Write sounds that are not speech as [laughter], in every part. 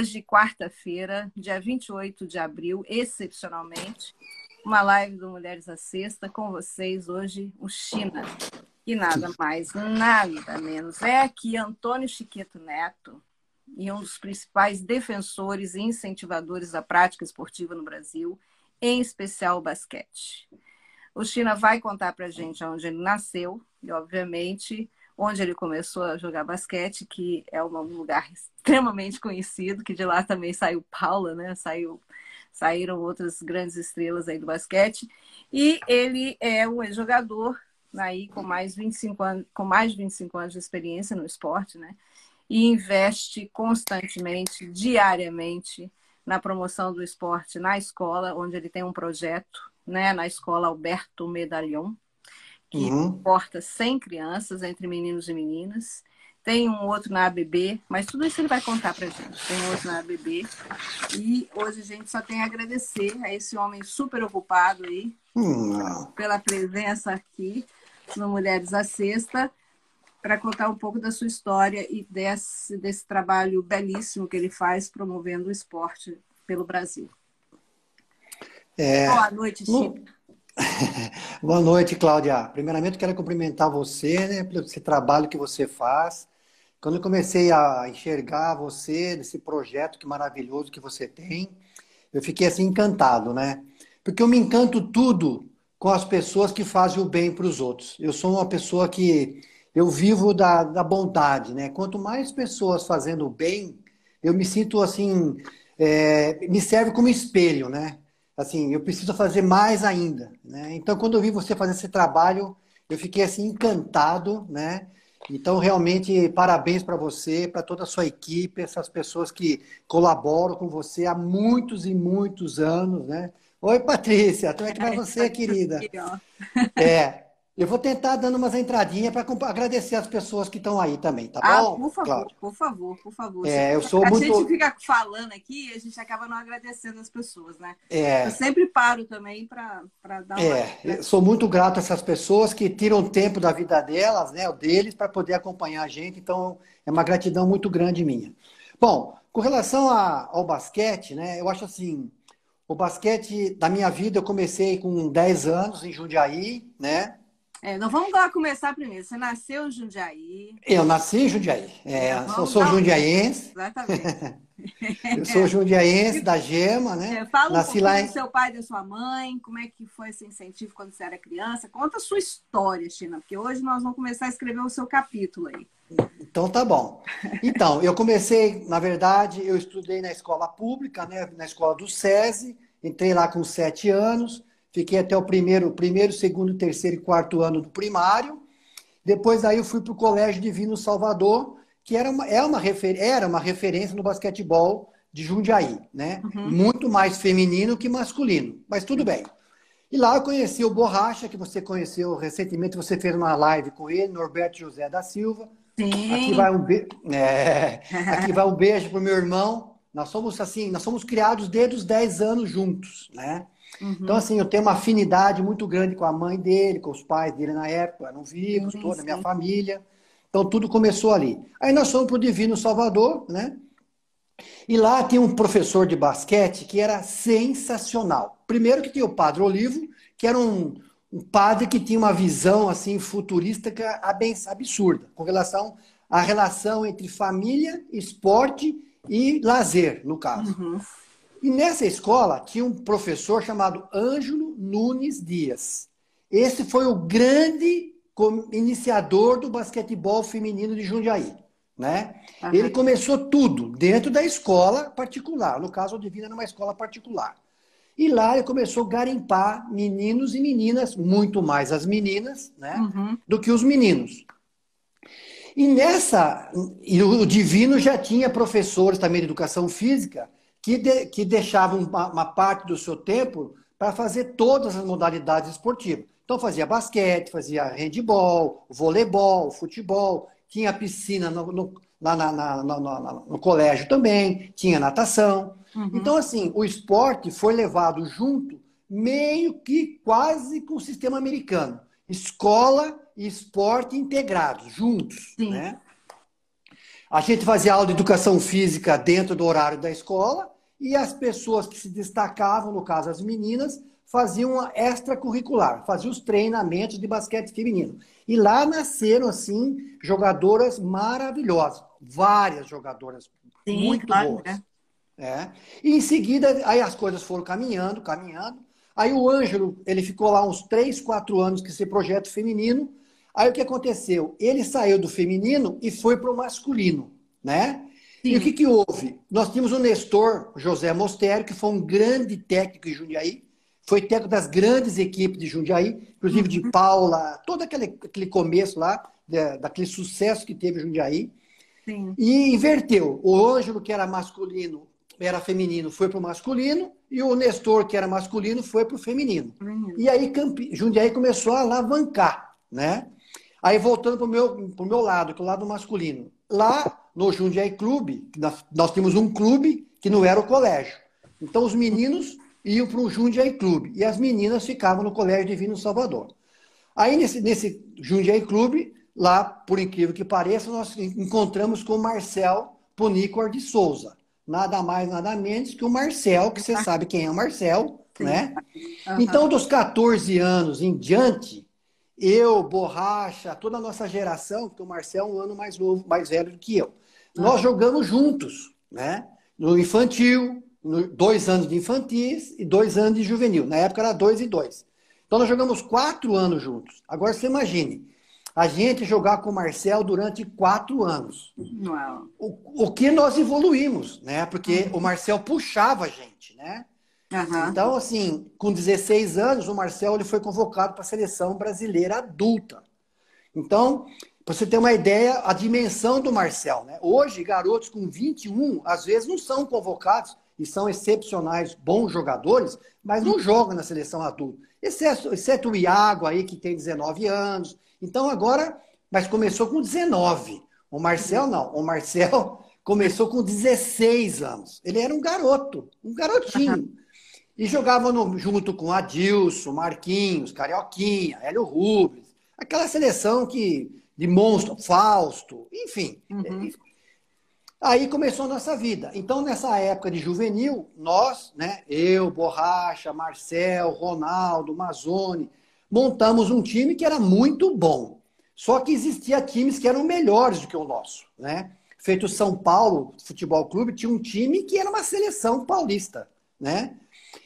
hoje, quarta-feira, dia 28 de abril, excepcionalmente, uma live do Mulheres à Sexta com vocês hoje, o China. E nada mais, nada menos. É aqui Antônio Chiqueto Neto, e um dos principais defensores e incentivadores da prática esportiva no Brasil, em especial o basquete. O China vai contar para a gente onde ele nasceu e, obviamente, onde ele começou a jogar basquete, que é um lugar extremamente conhecido, que de lá também saiu Paula, né? Saiu, saíram outras grandes estrelas aí do basquete. E ele é um jogador aí com mais 25 anos, com mais de 25 anos de experiência no esporte, né? E investe constantemente, diariamente, na promoção do esporte na escola, onde ele tem um projeto, né, na escola Alberto Medalhão, que uhum. porta 100 crianças, entre meninos e meninas. Tem um outro na ABB, mas tudo isso ele vai contar pra gente. Tem outro na ABB. E hoje a gente só tem a agradecer a esse homem super ocupado aí uhum. pela presença aqui no Mulheres à Sexta para contar um pouco da sua história e desse, desse trabalho belíssimo que ele faz promovendo o esporte pelo Brasil. É... Boa noite, Chico. [laughs] Boa noite, Cláudia. Primeiramente, quero cumprimentar você né, pelo esse trabalho que você faz. Quando eu comecei a enxergar você, nesse projeto que maravilhoso que você tem, eu fiquei assim encantado, né? Porque eu me encanto tudo com as pessoas que fazem o bem para os outros. Eu sou uma pessoa que eu vivo da, da bondade, né? Quanto mais pessoas fazendo o bem, eu me sinto assim, é, me serve como espelho, né? Assim, eu preciso fazer mais ainda, né? Então, quando eu vi você fazer esse trabalho, eu fiquei assim encantado, né? Então, realmente, parabéns para você, para toda a sua equipe, essas pessoas que colaboram com você há muitos e muitos anos, né? Oi, Patrícia, como [laughs] é que vai você, querida? É, eu vou tentar dando umas entradinhas para agradecer as pessoas que estão aí também, tá ah, bom? Por favor, por favor, por favor. É, eu sou a muito... gente fica falando aqui e a gente acaba não agradecendo as pessoas, né? É... Eu sempre paro também para dar uma... É, eu sou muito grato a essas pessoas que tiram tempo da vida delas, né, deles, para poder acompanhar a gente. Então, é uma gratidão muito grande minha. Bom, com relação a, ao basquete, né, eu acho assim, o basquete da minha vida eu comecei com 10 anos em Jundiaí, né? É, não vamos lá começar primeiro. Você nasceu em Jundiaí. Eu nasci em Jundiaí. É, é eu sou jundiaense. Exatamente. eu sou jundiaense [laughs] da Gema, né? É, fala nasci um lá em... do seu pai e da sua mãe, como é que foi esse incentivo quando você era criança. Conta a sua história, China, porque hoje nós vamos começar a escrever o seu capítulo aí. Então tá bom. Então, eu comecei, na verdade, eu estudei na escola pública, né? na escola do SESI, entrei lá com sete anos, Fiquei até o primeiro, primeiro, segundo, terceiro e quarto ano do primário. Depois aí eu fui para o Colégio Divino Salvador, que era uma, é uma era uma referência no basquetebol de Jundiaí, né? Uhum. Muito mais feminino que masculino, mas tudo bem. E lá eu conheci o Borracha, que você conheceu recentemente, você fez uma live com ele, Norberto José da Silva. Sim. Aqui vai um, be... é... Aqui vai um beijo pro meu irmão. Nós somos assim, nós somos criados desde os 10 anos juntos, né? Uhum. Então, assim, eu tenho uma afinidade muito grande com a mãe dele, com os pais dele na época, eram vivos, sim, toda a minha família. Então, tudo começou ali. Aí nós fomos para o Divino Salvador, né? E lá tinha um professor de basquete que era sensacional. Primeiro que tinha o Padre Olivo, que era um, um padre que tinha uma visão assim futurista absurda com relação à relação entre família, esporte e lazer, no caso. Uhum. E nessa escola tinha um professor chamado Ângelo Nunes Dias. Esse foi o grande iniciador do basquetebol feminino de Jundiaí. Né? Uhum. Ele começou tudo dentro da escola particular. No caso, o Divina era uma escola particular. E lá ele começou a garimpar meninos e meninas, muito mais as meninas, né? Uhum. Do que os meninos. E nessa. E o Divino já tinha professores também de educação física que, de, que deixavam uma, uma parte do seu tempo para fazer todas as modalidades esportivas. Então fazia basquete, fazia handball, voleibol, futebol, tinha piscina no, no, na, na, no, colégio também, tinha natação. Uhum. Então, assim, o esporte foi levado junto, meio que quase com o sistema americano. Escola e esporte integrados, juntos. Sim. Né? A gente fazia aula de educação física dentro do horário da escola e as pessoas que se destacavam, no caso as meninas, faziam uma extracurricular, faziam os treinamentos de basquete feminino. E lá nasceram, assim, jogadoras maravilhosas. Várias jogadoras Sim, muito claro, boas. Né? É. E em seguida, aí as coisas foram caminhando, caminhando. Aí o Ângelo, ele ficou lá uns 3, 4 anos com esse projeto feminino. Aí o que aconteceu? Ele saiu do feminino e foi para o masculino, né? Sim. E o que, que houve? Nós tínhamos o Nestor José Mostério, que foi um grande técnico em Jundiaí, foi técnico das grandes equipes de Jundiaí, inclusive de uhum. Paula, todo aquele, aquele começo lá, daquele sucesso que teve Jundiaí. Sim. E inverteu. O Ângelo, que era masculino, era feminino, foi para o masculino, e o Nestor, que era masculino, foi para o feminino. Uhum. E aí Campi... Jundiaí começou a alavancar, né? Aí voltando para o meu, pro meu lado, que é o lado masculino. Lá no Jundiaí Clube, nós, nós tínhamos um clube que não era o colégio. Então os meninos iam para o Jundiaí Clube e as meninas ficavam no Colégio Divino Salvador. Aí nesse, nesse Jundiaí Clube, lá, por incrível que pareça, nós encontramos com o Marcel Punicor de Souza. Nada mais, nada menos que o Marcel, que você sabe quem é o Marcel, né? Então, dos 14 anos em diante, eu, Borracha, toda a nossa geração, porque o Marcel é um ano mais novo, mais velho do que eu, nós jogamos juntos, né? No infantil, no, dois anos de infantis e dois anos de juvenil. Na época era dois e dois. Então nós jogamos quatro anos juntos. Agora você imagine, a gente jogar com o Marcel durante quatro anos. Uau. O, o que nós evoluímos, né? Porque uhum. o Marcel puxava a gente, né? Uhum. Então, assim, com 16 anos, o Marcel ele foi convocado para a seleção brasileira adulta. Então, para você ter uma ideia, a dimensão do Marcel. Né? Hoje, garotos com 21, às vezes não são convocados e são excepcionais, bons jogadores, mas não jogam na seleção adulta. Exceto, exceto o Iago aí, que tem 19 anos. Então, agora, mas começou com 19. O Marcel não. O Marcel [laughs] começou com 16 anos. Ele era um garoto, um garotinho. [laughs] E jogava no, junto com Adilson, Marquinhos, Carioquinha, Hélio Rubens. Aquela seleção que de monstro, Fausto, enfim. Uhum. Aí começou a nossa vida. Então, nessa época de juvenil, nós, né, eu, Borracha, Marcel, Ronaldo, Mazzoni, montamos um time que era muito bom. Só que existia times que eram melhores do que o nosso, né? Feito São Paulo Futebol Clube tinha um time que era uma seleção paulista, né?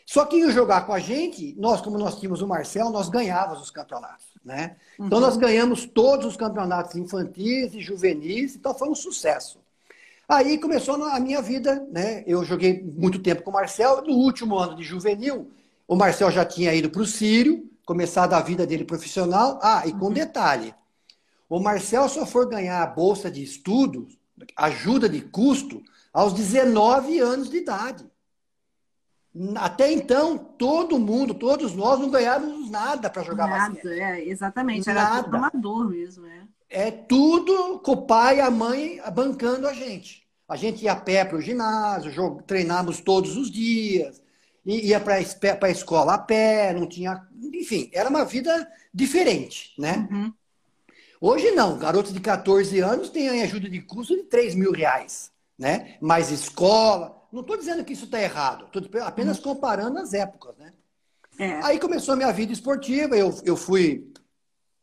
Só que ia jogar com a gente, nós, como nós tínhamos o Marcel, nós ganhávamos os campeonatos, né? Então uhum. nós ganhamos todos os campeonatos infantis e juvenis, então foi um sucesso. Aí começou a minha vida, né? Eu joguei muito tempo com o Marcel. No último ano de juvenil, o Marcel já tinha ido para o Sírio, começado a vida dele profissional. Ah, e com uhum. detalhe: o Marcel só foi ganhar a bolsa de estudos, ajuda de custo, aos 19 anos de idade. Até então, todo mundo, todos nós não ganhávamos nada para jogar nada, basquete. É, exatamente, era nada. tudo amador mesmo. É. é tudo com o pai e a mãe bancando a gente. A gente ia a pé para o ginásio, treinávamos todos os dias, ia para a escola a pé, não tinha. Enfim, era uma vida diferente, né? Uhum. Hoje não, garotos de 14 anos têm ajuda de custo de 3 mil reais, né? Mais escola, não estou dizendo que isso está errado, estou apenas comparando as épocas, né? É. Aí começou a minha vida esportiva, eu, eu fui,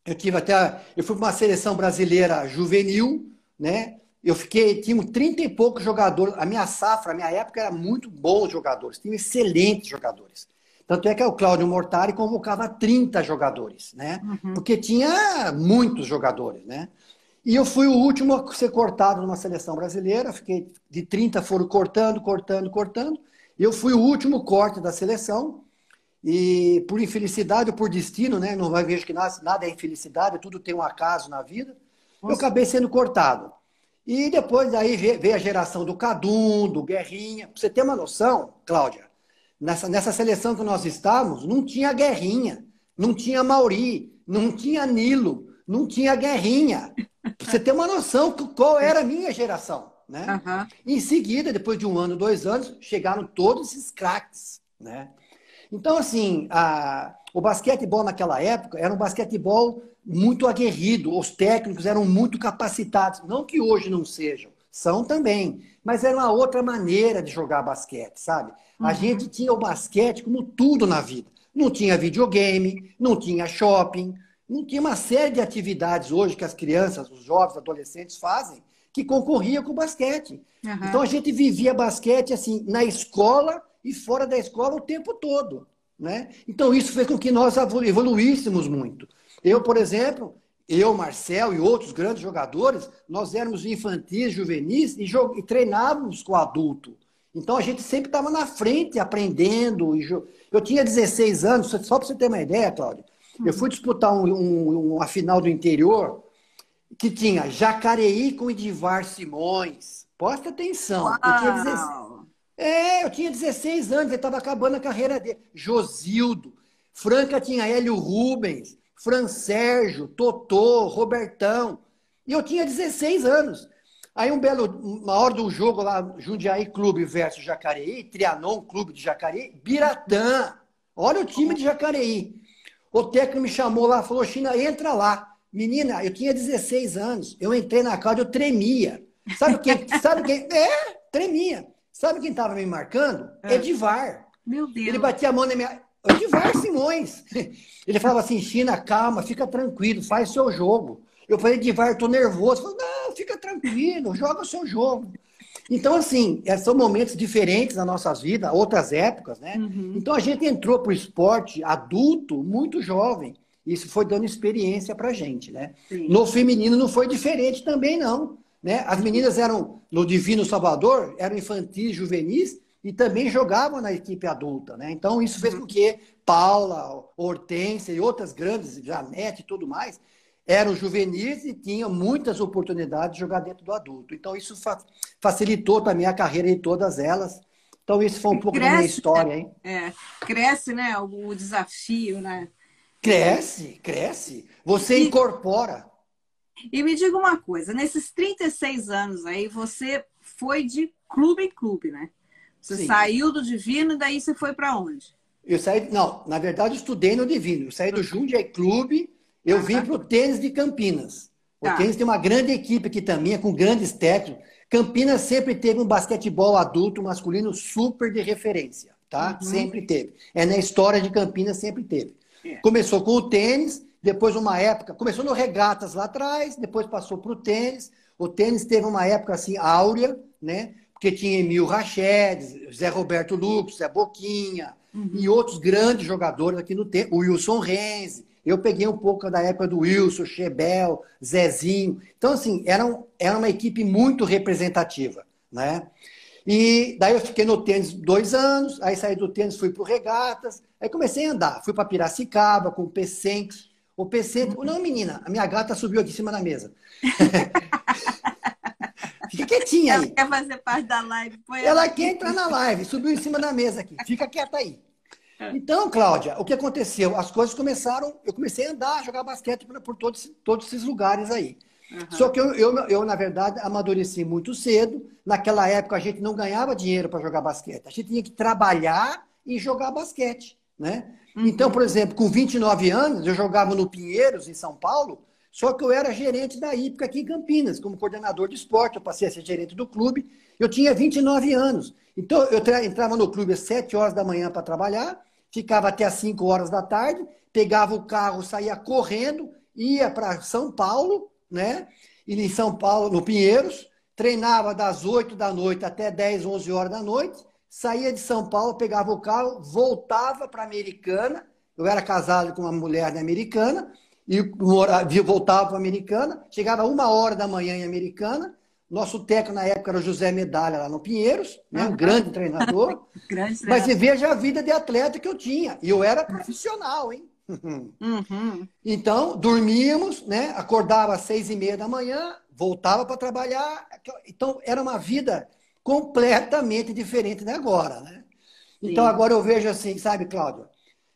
eu tive até, eu fui para uma seleção brasileira juvenil, né? Eu fiquei, tinha 30 e poucos jogadores, a minha safra, a minha época era muito bons jogadores, tinha excelentes jogadores. Tanto é que o Cláudio Mortari convocava 30 jogadores, né? Uhum. Porque tinha muitos jogadores, né? E eu fui o último a ser cortado numa seleção brasileira. Fiquei de 30 foram cortando, cortando, cortando. Eu fui o último corte da seleção. E por infelicidade ou por destino, né? Não vai ver que nada é infelicidade, tudo tem um acaso na vida. Nossa. Eu acabei sendo cortado. E depois aí veio a geração do Cadum, do Guerrinha. Pra você ter uma noção, Cláudia, nessa, nessa seleção que nós estávamos, não tinha Guerrinha, não tinha Mauri, não tinha Nilo, não tinha Guerrinha. Pra você ter uma noção qual era a minha geração, né? Uhum. Em seguida, depois de um ano, dois anos, chegaram todos esses craques, né? Então, assim, a, o basquetebol naquela época era um basquetebol muito aguerrido, os técnicos eram muito capacitados. Não que hoje não sejam, São também. Mas era uma outra maneira de jogar basquete, sabe? A uhum. gente tinha o basquete como tudo na vida. Não tinha videogame, não tinha shopping, não tinha uma série de atividades hoje que as crianças, os jovens, adolescentes fazem que concorria com o basquete. Uhum. Então a gente vivia basquete assim na escola e fora da escola o tempo todo. Né? Então isso fez com que nós evoluíssemos muito. Eu, por exemplo, eu, Marcel e outros grandes jogadores, nós éramos infantis, juvenis e, e treinávamos com adulto. Então a gente sempre estava na frente, aprendendo. Eu tinha 16 anos, só para você ter uma ideia, Cláudio. Eu fui disputar um, um, uma final do interior que tinha Jacareí com Edivar Simões. Presta atenção. Eu tinha 16, é, eu tinha 16 anos, ele estava acabando a carreira dele. Josildo. Franca tinha Hélio Rubens, Fran Sérgio, Totô, Robertão. E eu tinha 16 anos. Aí um belo, uma hora do jogo lá, Jundiaí Clube versus Jacareí, Trianon Clube de Jacareí, Biratã. Olha o time de Jacareí. O técnico me chamou lá, falou, China, entra lá. Menina, eu tinha 16 anos. Eu entrei na quadra, eu tremia. Sabe quem? [laughs] sabe quem? É, tremia. Sabe quem estava me marcando? É. Edivar. Meu Deus. Ele batia a mão na minha. Edivar Simões. [laughs] Ele falava assim: China, calma, fica tranquilo, faz seu jogo. Eu falei, Edivar, tô nervoso. Falei, não, fica tranquilo, joga o seu jogo. Então, assim, é, são momentos diferentes nas nossas vidas, outras épocas, né? Uhum. Então, a gente entrou para o esporte adulto muito jovem. Isso foi dando experiência para a gente, né? Sim. No feminino não foi diferente também, não. Né? As meninas eram, no Divino Salvador, eram infantis, juvenis, e também jogavam na equipe adulta, né? Então, isso fez com que Paula, Hortência e outras grandes, Janete e tudo mais, eram juvenis e tinham muitas oportunidades de jogar dentro do adulto. Então, isso fa facilitou também a carreira de todas elas. Então, isso foi um pouco cresce, da minha história, hein? É, cresce, né? O desafio, né? Cresce, cresce. Você e, incorpora. E me diga uma coisa, nesses 36 anos aí, você foi de clube em clube, né? Você Sim. saiu do Divino e daí você foi para onde? Eu saí, não, na verdade eu estudei no Divino. Eu saí do Jundiaí Clube, eu ah, vim para o tênis de Campinas. O tá. tênis tem uma grande equipe aqui também, com grandes técnicos. Campinas sempre teve um basquetebol adulto masculino super de referência, tá? Uhum. Sempre teve. É na história de Campinas sempre teve. É. Começou com o tênis, depois uma época, começou no regatas lá atrás, depois passou para o tênis. O tênis teve uma época assim áurea, né? Porque tinha Emil Rached, Zé Roberto Lucas, Zé Boquinha uhum. e outros grandes jogadores aqui no tênis. O Wilson Renzi. Eu peguei um pouco da época do Wilson, Chebel, Zezinho. Então, assim, era, um, era uma equipe muito representativa, né? E daí eu fiquei no tênis dois anos, aí saí do tênis, fui para o Regatas, aí comecei a andar. Fui para Piracicaba com o P100. O P100... Uhum. Não, menina, a minha gata subiu aqui em cima da mesa. [laughs] Fica quietinha aí. Ela quer fazer parte da live. Põe ela, ela quer entrar na live, subiu em cima da mesa aqui. Fica quieta aí. [laughs] Então, Cláudia, o que aconteceu? As coisas começaram, eu comecei a andar, a jogar basquete por, por todos, todos esses lugares aí. Uhum. Só que eu, eu, eu, na verdade, amadureci muito cedo. Naquela época, a gente não ganhava dinheiro para jogar basquete. A gente tinha que trabalhar e jogar basquete, né? Uhum. Então, por exemplo, com 29 anos, eu jogava no Pinheiros, em São Paulo, só que eu era gerente da IPCA aqui em Campinas, como coordenador de esporte. Eu passei a ser gerente do clube. Eu tinha 29 anos. Então, eu entrava no clube às 7 horas da manhã para trabalhar, ficava até às 5 horas da tarde, pegava o carro, saía correndo, ia para São Paulo, né? E em São Paulo, no Pinheiros, treinava das 8 da noite até 10, 11 horas da noite, saía de São Paulo, pegava o carro, voltava para Americana. Eu era casado com uma mulher americana e voltava para Americana. Chegava uma hora da manhã em Americana. Nosso técnico na época era o José Medalha lá no Pinheiros, né? um grande [laughs] treinador. [laughs] grande treinador. Mas você veja a vida de atleta que eu tinha. E eu era profissional, hein? [laughs] Uhum. Então, dormíamos, né? acordava às seis e meia da manhã, voltava para trabalhar. Então, era uma vida completamente diferente de agora. Né? Então, Sim. agora eu vejo assim, sabe, Cláudio?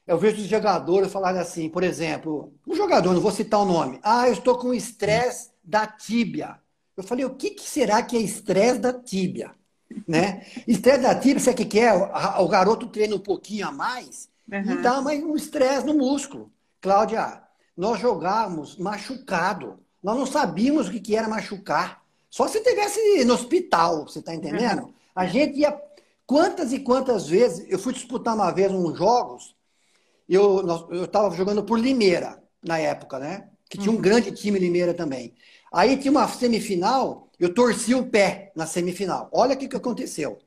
Eu vejo os jogadores falarem assim, por exemplo, um jogador, não vou citar o nome. Ah, eu estou com estresse da tíbia. Eu falei, o que, que será que é estresse da tíbia? Né? Estresse da tíbia, você que quer? O garoto treina um pouquinho a mais Uhum. E dá mais um estresse no músculo. Cláudia, nós jogávamos machucado. Nós não sabíamos o que era machucar. Só se tivesse no hospital, você está entendendo? A gente ia. Quantas e quantas vezes eu fui disputar uma vez uns jogos, eu estava jogando por Limeira na época, né? Que tinha um uhum. grande time Limeira também. Aí tinha uma semifinal, eu torci o pé na semifinal. Olha o que, que aconteceu.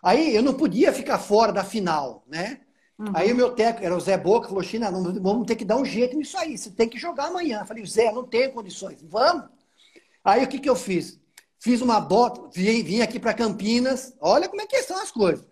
Aí eu não podia ficar fora da final, né? Uhum. Aí o meu técnico, era o Zé Boca, falou, China, não, vamos ter que dar um jeito nisso aí, você tem que jogar amanhã. Eu falei, Zé, não tenho condições, vamos. Aí o que, que eu fiz? Fiz uma bota, vim, vim aqui para Campinas. Olha como é que são as coisas.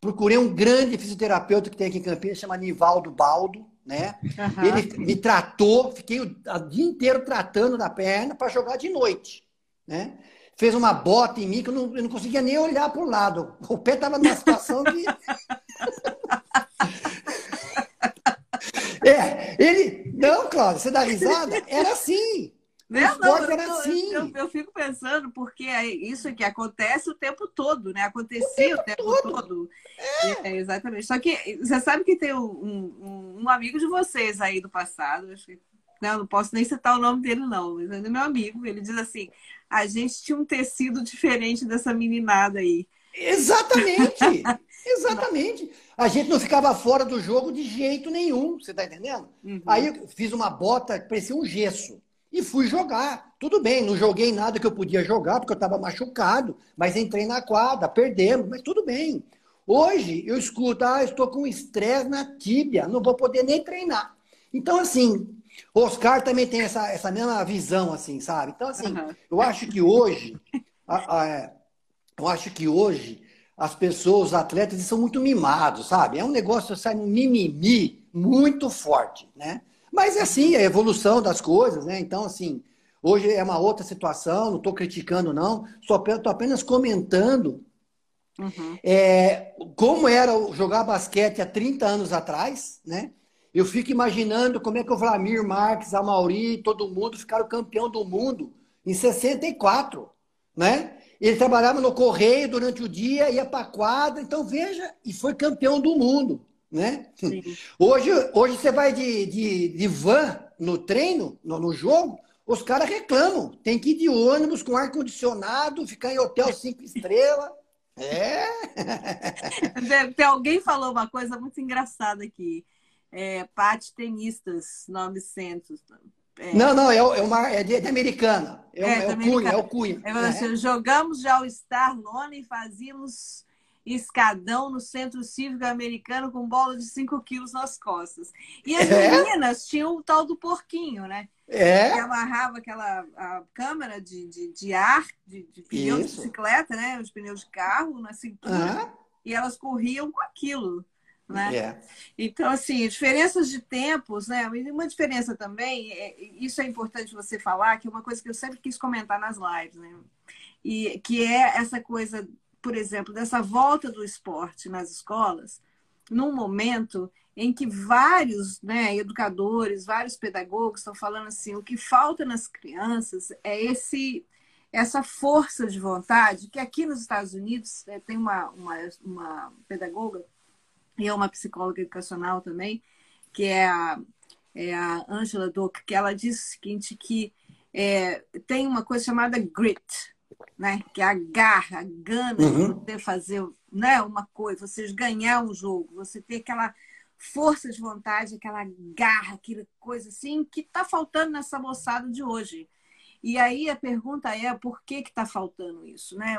Procurei um grande fisioterapeuta que tem aqui em Campinas, chama Nivaldo Baldo, né? Uhum. Ele me tratou, fiquei o, dia inteiro tratando da perna para jogar de noite, né? Fez uma bota em mim que eu não, eu não conseguia nem olhar para o lado. [laughs] O pé estava numa situação que. [laughs] é, ele. Não, Cláudio, você dá risada? Era assim. Né? Não, eu, assim. eu, eu, fico pensando, porque é isso que acontece o tempo todo, né? Acontecia o tempo, o tempo todo. todo. É. É, exatamente. Só que você sabe que tem um, um, um, amigo de vocês aí do passado, acho que não, não posso nem citar o nome dele, não, mas é meu amigo. Ele diz assim: a gente tinha um tecido diferente dessa meninada aí. Exatamente! [laughs] Exatamente. A gente não ficava fora do jogo de jeito nenhum, você tá entendendo? Uhum. Aí eu fiz uma bota que parecia um gesso e fui jogar. Tudo bem, não joguei nada que eu podia jogar porque eu estava machucado, mas entrei na quadra, perdemos, mas tudo bem. Hoje eu escuto, ah, estou com estresse na tíbia, não vou poder nem treinar. Então, assim, o Oscar também tem essa, essa mesma visão, assim, sabe? Então, assim, uhum. eu acho que hoje, a, a, é, eu acho que hoje as pessoas, os atletas, são muito mimados, sabe? É um negócio, sai um mimimi muito forte, né? Mas é assim, é a evolução das coisas, né? Então, assim, hoje é uma outra situação, não estou criticando, não, estou apenas comentando uhum. é, como era jogar basquete há 30 anos atrás, né? Eu fico imaginando como é que o Vlamir Marques, a Mauri, todo mundo ficaram campeão do mundo em 64, né? Ele trabalhava no correio durante o dia, ia para a quadra, então veja, e foi campeão do mundo né? Hoje, hoje você vai de, de, de van no treino, no, no jogo, os caras reclamam. Tem que ir de ônibus com ar-condicionado, ficar em hotel cinco estrelas. É. [laughs] Tem, alguém falou uma coisa muito engraçada aqui. É, Pate Tenistas 900. É. Não, não, é, é, uma, é, de, de americana. É, é, é o Cunha, é o Cunha. É, assim, Jogamos já o Star Lone e fazíamos escadão no centro cívico americano com bola de 5 quilos nas costas. E as é? meninas tinham o tal do porquinho, né? É. Que amarrava aquela a câmera de, de, de ar, de, de pneu Isso. de bicicleta, né? Os pneus de carro na cintura. E elas corriam com aquilo. Né? É. Então, assim, diferenças de tempos, né? Uma diferença também, é, isso é importante você falar, que é uma coisa que eu sempre quis comentar nas lives, né? E que é essa coisa por exemplo, dessa volta do esporte nas escolas, num momento em que vários né, educadores, vários pedagogos estão falando assim, o que falta nas crianças é esse essa força de vontade que aqui nos Estados Unidos é, tem uma, uma, uma pedagoga e é uma psicóloga educacional também, que é a, é a Angela Duck, que ela diz o seguinte, que é, tem uma coisa chamada grit, né? Que é a garra, a gana uhum. de você fazer né, uma coisa, vocês ganhar um jogo, você ter aquela força de vontade, aquela garra, aquela coisa assim, que está faltando nessa moçada de hoje. E aí a pergunta é por que está faltando isso, né?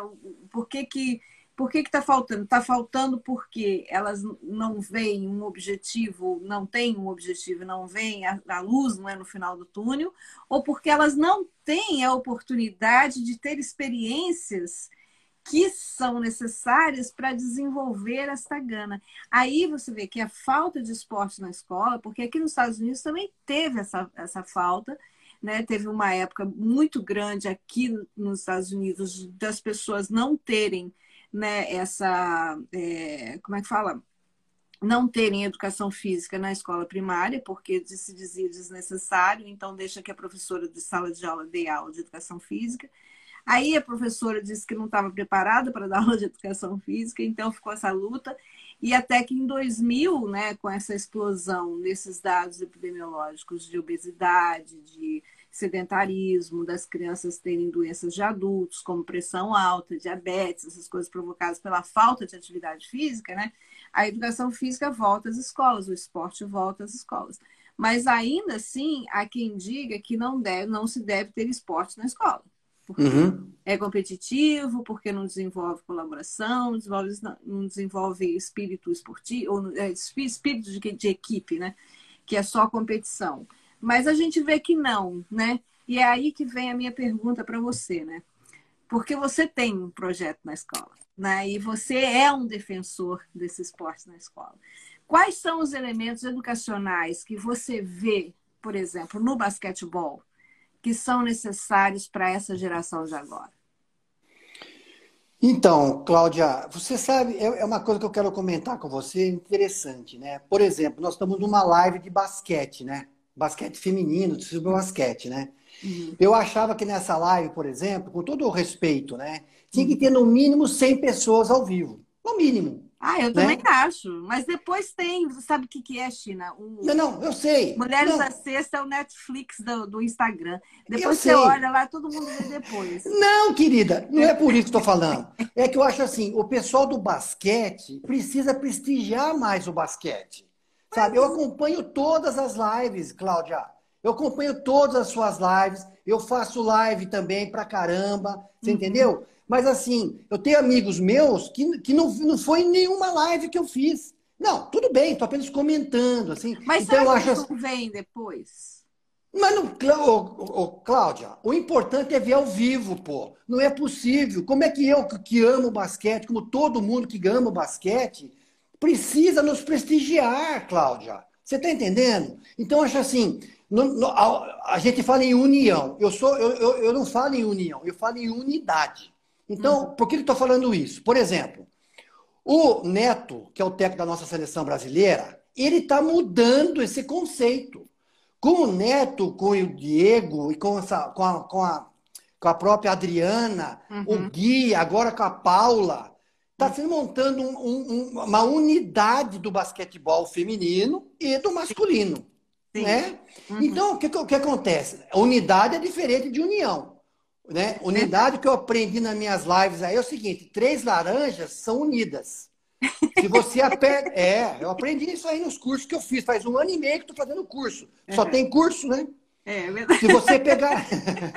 Por que, que por que está faltando? Está faltando porque elas não veem um objetivo, não têm um objetivo, não veem a, a, luz não é no final do túnel, ou porque elas não têm a oportunidade de ter experiências que são necessárias para desenvolver esta gana. Aí você vê que a falta de esporte na escola, porque aqui nos Estados Unidos também teve essa, essa falta, né? Teve uma época muito grande aqui nos Estados Unidos das pessoas não terem né, essa, é, como é que fala? Não terem educação física na escola primária, porque se dizia desnecessário, então deixa que a professora de sala de aula dê aula de educação física. Aí a professora disse que não estava preparada para [laughs] dar aula de educação física, então ficou essa luta. E até que em 2000, né, com essa explosão desses dados epidemiológicos de obesidade, de sedentarismo, das crianças terem doenças de adultos, como pressão alta, diabetes, essas coisas provocadas pela falta de atividade física, né? A educação física volta às escolas, o esporte volta às escolas. Mas ainda assim, há quem diga que não, deve, não se deve ter esporte na escola. Porque uhum. é competitivo, porque não desenvolve colaboração, não desenvolve, não desenvolve espírito esportivo, ou é, espírito de, de equipe, né? Que é só competição. Mas a gente vê que não, né? E é aí que vem a minha pergunta para você, né? Porque você tem um projeto na escola, né? E você é um defensor desse esporte na escola. Quais são os elementos educacionais que você vê, por exemplo, no basquetebol, que são necessários para essa geração de agora? Então, Cláudia, você sabe, é, é uma coisa que eu quero comentar com você, interessante, né? Por exemplo, nós estamos numa live de basquete, né? Basquete feminino, sobre basquete, né? Uhum. Eu achava que nessa live, por exemplo, com todo o respeito, né? Tinha que ter no mínimo 100 pessoas ao vivo. No mínimo. Ah, eu também né? acho. Mas depois tem, você sabe o que, que é, China? Um... Não, não, eu sei. Mulheres não. da Sexta é o Netflix do, do Instagram. Depois você olha lá, todo mundo vê depois. [laughs] Não, querida, não é por isso que estou falando. É que eu acho assim, o pessoal do basquete precisa prestigiar mais o basquete. Sabe? Eu acompanho todas as lives, Cláudia. Eu acompanho todas as suas lives. Eu faço live também pra caramba. Você uhum. entendeu? Mas assim, eu tenho amigos meus que, que não, não foi nenhuma live que eu fiz. Não, tudo bem, estou apenas comentando. assim. Mas então, eu acho não vem depois? Mas, não, Cláudia, o importante é ver ao vivo, pô. Não é possível. Como é que eu, que amo basquete, como todo mundo que ama basquete, precisa nos prestigiar, Cláudia? Você está entendendo? Então, acho assim, no, no, a, a, gente fala em união. Eu, sou, eu, eu, eu não falo em união, eu falo em unidade. Então, uhum. por que eu estou falando isso? Por exemplo, o Neto, que é o técnico da nossa seleção brasileira, ele está mudando esse conceito. Com o Neto, com o Diego e com, essa, com, a, com, a, com a própria Adriana, uhum. o Gui, agora com a Paula, está se montando um, um, uma unidade do basquetebol feminino e do masculino. Sim. Né? Uhum. Então, o que, o que acontece? A unidade é diferente de união. Né? Unidade que eu aprendi nas minhas lives aí é o seguinte: três laranjas são unidas. [laughs] Se você aperta. É, eu aprendi isso aí nos cursos que eu fiz. Faz um ano e meio que estou fazendo curso. Só uhum. tem curso, né? É, é verdade. Se você pegar.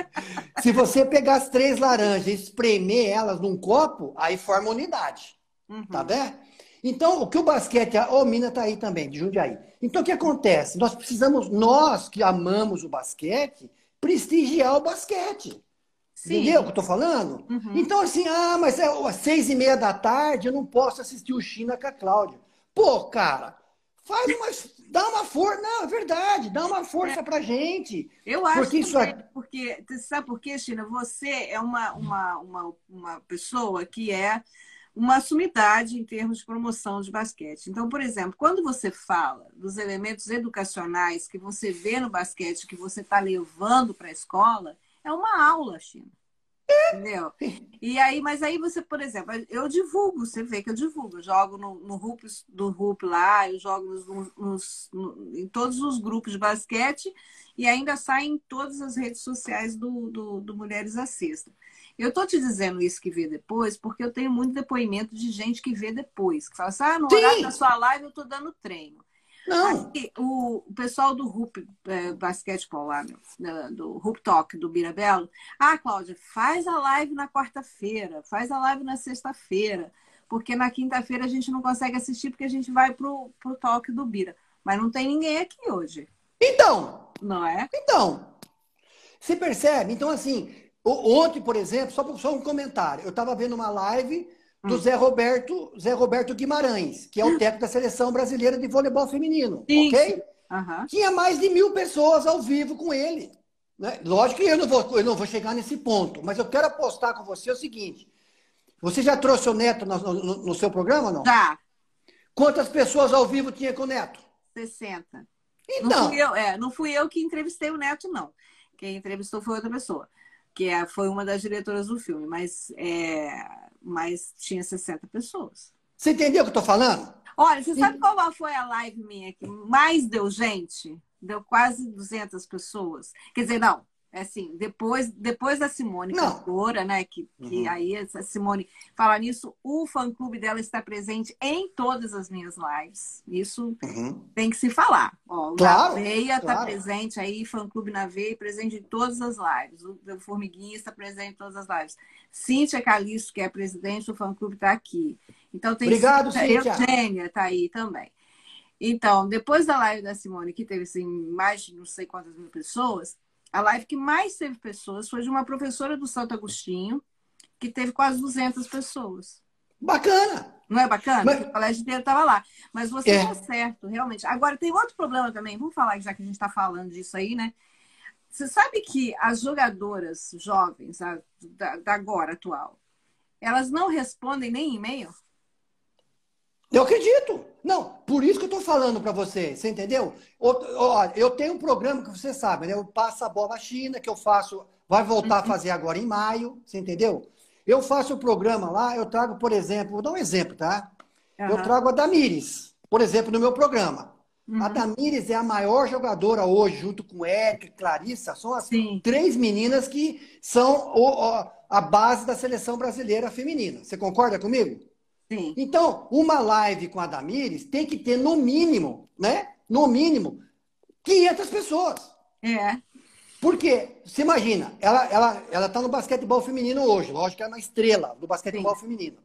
[laughs] Se você pegar as três laranjas e espremer elas num copo, aí forma unidade. Uhum. Tá vendo? Então, o que o basquete. Ô, oh, Mina tá aí também, de Jundiaí. Então, o que acontece? Nós precisamos, nós que amamos o basquete, prestigiar o basquete. Sim. Entendeu o que eu tô falando? Uhum. Então, assim, ah, mas é às seis e meia da tarde eu não posso assistir o China com a Cláudia. Pô, cara, faz uma. dá uma força. Não, é verdade, dá uma força é. pra gente. Eu acho porque isso também, porque sabe por quê, China? Você é uma, uma, uma, uma pessoa que é uma sumidade em termos de promoção de basquete. Então, por exemplo, quando você fala dos elementos educacionais que você vê no basquete, que você está levando para a escola, é uma aula, China. Entendeu? E aí, mas aí você, por exemplo, eu divulgo, você vê que eu divulgo, eu jogo no, no RUP, do RUP lá, eu jogo nos, nos, no, em todos os grupos de basquete e ainda sai em todas as redes sociais do, do, do Mulheres à Sexta. Eu tô te dizendo isso que vê depois, porque eu tenho muito depoimento de gente que vê depois, que fala assim, ah, no horário da sua live eu tô dando treino. Não. O, o, pessoal do RUP é, Basquetebol lá, meu, do RUP Talk, do Birabelo. Ah, Cláudia, faz a live na quarta-feira, faz a live na sexta-feira, porque na quinta-feira a gente não consegue assistir porque a gente vai pro, pro Talk do Bira. Mas não tem ninguém aqui hoje. Então! Não é? Então! Você percebe? Então, assim, ontem, por exemplo, só, só um comentário. Eu estava vendo uma live do Zé Roberto, Zé Roberto Guimarães, que é o [gasps] técnico da seleção brasileira de voleibol feminino, Sim. ok? Uhum. Tinha mais de mil pessoas ao vivo com ele. Né? Lógico que eu não, vou, eu não vou chegar nesse ponto, mas eu quero apostar com você o seguinte: você já trouxe o Neto no, no, no seu programa, não? Já. Quantas pessoas ao vivo tinha com o Neto? 60. Então. Não fui, eu, é, não fui eu que entrevistei o Neto, não. Quem entrevistou foi outra pessoa, que é, foi uma das diretoras do filme, mas é, mas tinha 60 pessoas. Você entendeu o que eu tô falando? Olha, você sabe qual foi a live minha que mais deu gente? Deu quase 200 pessoas. Quer dizer, não, assim, depois, depois da Simone cantora, né? Que, que uhum. aí a Simone fala nisso, o fã clube dela está presente em todas as minhas lives. Isso uhum. tem que se falar. Ó, o claro, Veia está claro. presente aí, fã clube na Veia, presente em todas as lives. O, o Formiguinha está presente em todas as lives. Cíntia Calixto, que é presidente do fã clube, está aqui. Então tem Obrigado, Cíntia. Eugênia está aí também. Então, depois da live da Simone, que teve assim, mais de não sei quantas mil pessoas, a live que mais teve pessoas foi de uma professora do Santo Agostinho, que teve quase 200 pessoas. Bacana! Não é bacana? Mas... O colégio inteiro estava lá. Mas você está é. certo, realmente. Agora, tem outro problema também. Vamos falar, já que a gente está falando disso aí, né? Você sabe que as jogadoras jovens, a, da, da agora, atual, elas não respondem nem e-mail? Eu acredito. Não, por isso que eu estou falando para você, você entendeu? Olha, eu tenho um programa que você sabe, né? Eu passo a bola China, que eu faço, vai voltar a uhum. fazer agora em maio, você entendeu? Eu faço o programa lá, eu trago, por exemplo, vou dar um exemplo, tá? Uhum. Eu trago a Damires, por exemplo, no meu programa. Uhum. A Damires é a maior jogadora hoje, junto com Érica e Clarissa, são as Sim. três meninas que são a base da seleção brasileira feminina. Você concorda comigo? Sim. Então, uma live com a Damires tem que ter, no mínimo, né? No mínimo, 500 pessoas. É. Porque, você imagina, ela, ela, ela tá no basquetebol feminino hoje. Lógico que ela é uma estrela do basquetebol Sim. feminino.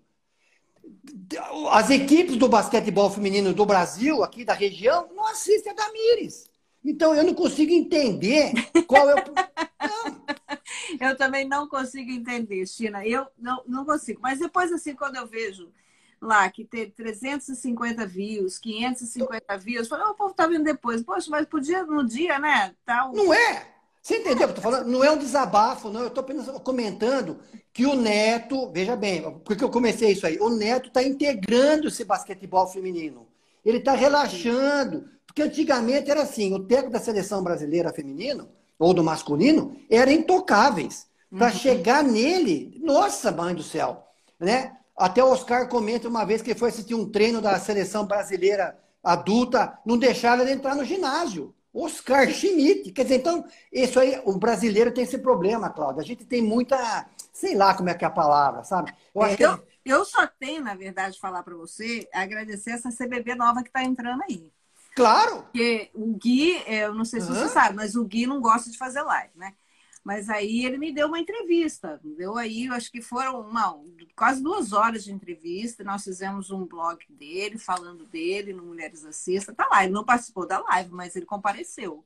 As equipes do basquetebol feminino do Brasil, aqui da região, não assistem a Damires. Então, eu não consigo entender qual é o. [laughs] Eu também não consigo entender, China. Eu não, não consigo. Mas depois, assim, quando eu vejo lá que teve 350 views, 550 views. Falei, oh, o povo tá vindo depois. Poxa, mas podia no dia, né? Tal. Não é? Você entendeu o que eu tô falando? Não é um desabafo, não. Eu tô apenas comentando que o Neto, veja bem, porque eu comecei isso aí, o Neto está integrando esse basquetebol feminino. Ele está relaxando. Porque antigamente era assim, o técnico da seleção brasileira feminino, ou do masculino, eram intocáveis. Para uhum. chegar nele, nossa, mãe do céu, né? Até o Oscar comenta uma vez que ele foi assistir um treino da seleção brasileira adulta, não deixaram ele entrar no ginásio. Oscar Schmidt. Quer dizer, então, isso aí, o brasileiro tem esse problema, Cláudia. A gente tem muita, sei lá como é que é a palavra, sabe? Eu, é, eu, eu só tenho, na verdade, falar para você, agradecer essa CBB nova que está entrando aí. Claro! Porque o Gui, eu não sei se uhum. você sabe, mas o Gui não gosta de fazer live, né? Mas aí ele me deu uma entrevista, deu aí, acho que foram uma, quase duas horas de entrevista. Nós fizemos um blog dele, falando dele no Mulheres Assista. Tá lá, ele não participou da live, mas ele compareceu.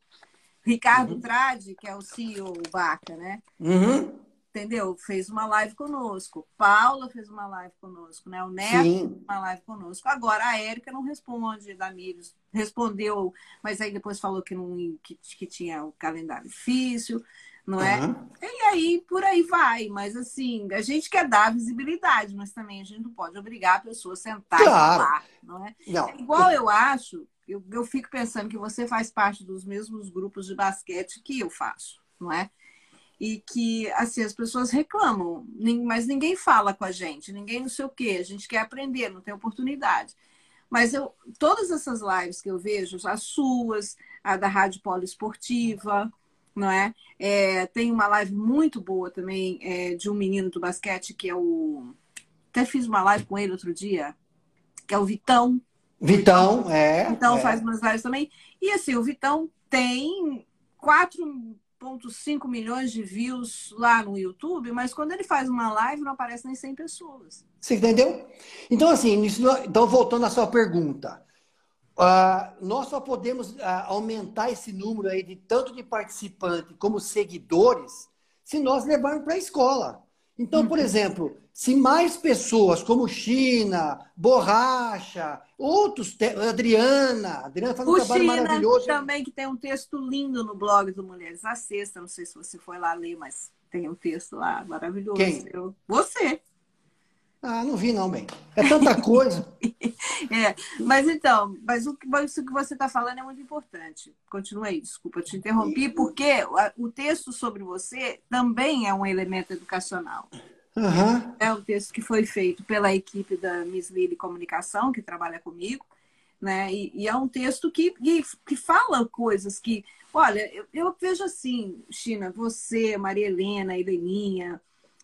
Ricardo uhum. Trade, que é o CEO Baca, né? Uhum. Entendeu? Fez uma live conosco. Paula fez uma live conosco, né? O Neto Sim. fez uma live conosco. Agora a Érica não responde, Damires respondeu, mas aí depois falou que, não, que, que tinha o calendário difícil não é? Uhum. E aí, por aí vai. Mas, assim, a gente quer dar visibilidade, mas também a gente não pode obrigar a pessoa a sentar claro. e falar, não é? Não. é igual eu acho, eu, eu fico pensando que você faz parte dos mesmos grupos de basquete que eu faço, não é? E que, assim, as pessoas reclamam, mas ninguém fala com a gente, ninguém não sei o quê, a gente quer aprender, não tem oportunidade. Mas eu, todas essas lives que eu vejo, as suas, a da Rádio Polo Esportiva, não é? é? tem uma live muito boa também é, de um menino do basquete que é o. Até fiz uma live com ele outro dia, que é o Vitão. Vitão, é. Vitão é. faz umas lives também. E assim, o Vitão tem 4,5 milhões de views lá no YouTube, mas quando ele faz uma live não aparece nem 100 pessoas. Você entendeu? Então, assim, então voltando à sua pergunta. Uh, nós só podemos uh, aumentar esse número aí de tanto de participantes como seguidores se nós levarmos para a escola. Então, por uhum. exemplo, se mais pessoas como China, Borracha, outros, Adriana, Adriana faz um o trabalho China maravilhoso. também que tem um texto lindo no blog do Mulheres à Sexta, não sei se você foi lá ler, mas tem um texto lá maravilhoso. Quem? Eu, você. Ah, não vi não, bem. É tanta coisa. [laughs] é, mas então, mas o, isso que você está falando é muito importante. Continua aí, desculpa, te interrompi, porque o texto sobre você também é um elemento educacional. Uhum. É um texto que foi feito pela equipe da Miss Lily Comunicação, que trabalha comigo, né? E, e é um texto que, que, que, fala coisas que Olha, eu, eu vejo assim, China, você, Maria Helena, Heleninha,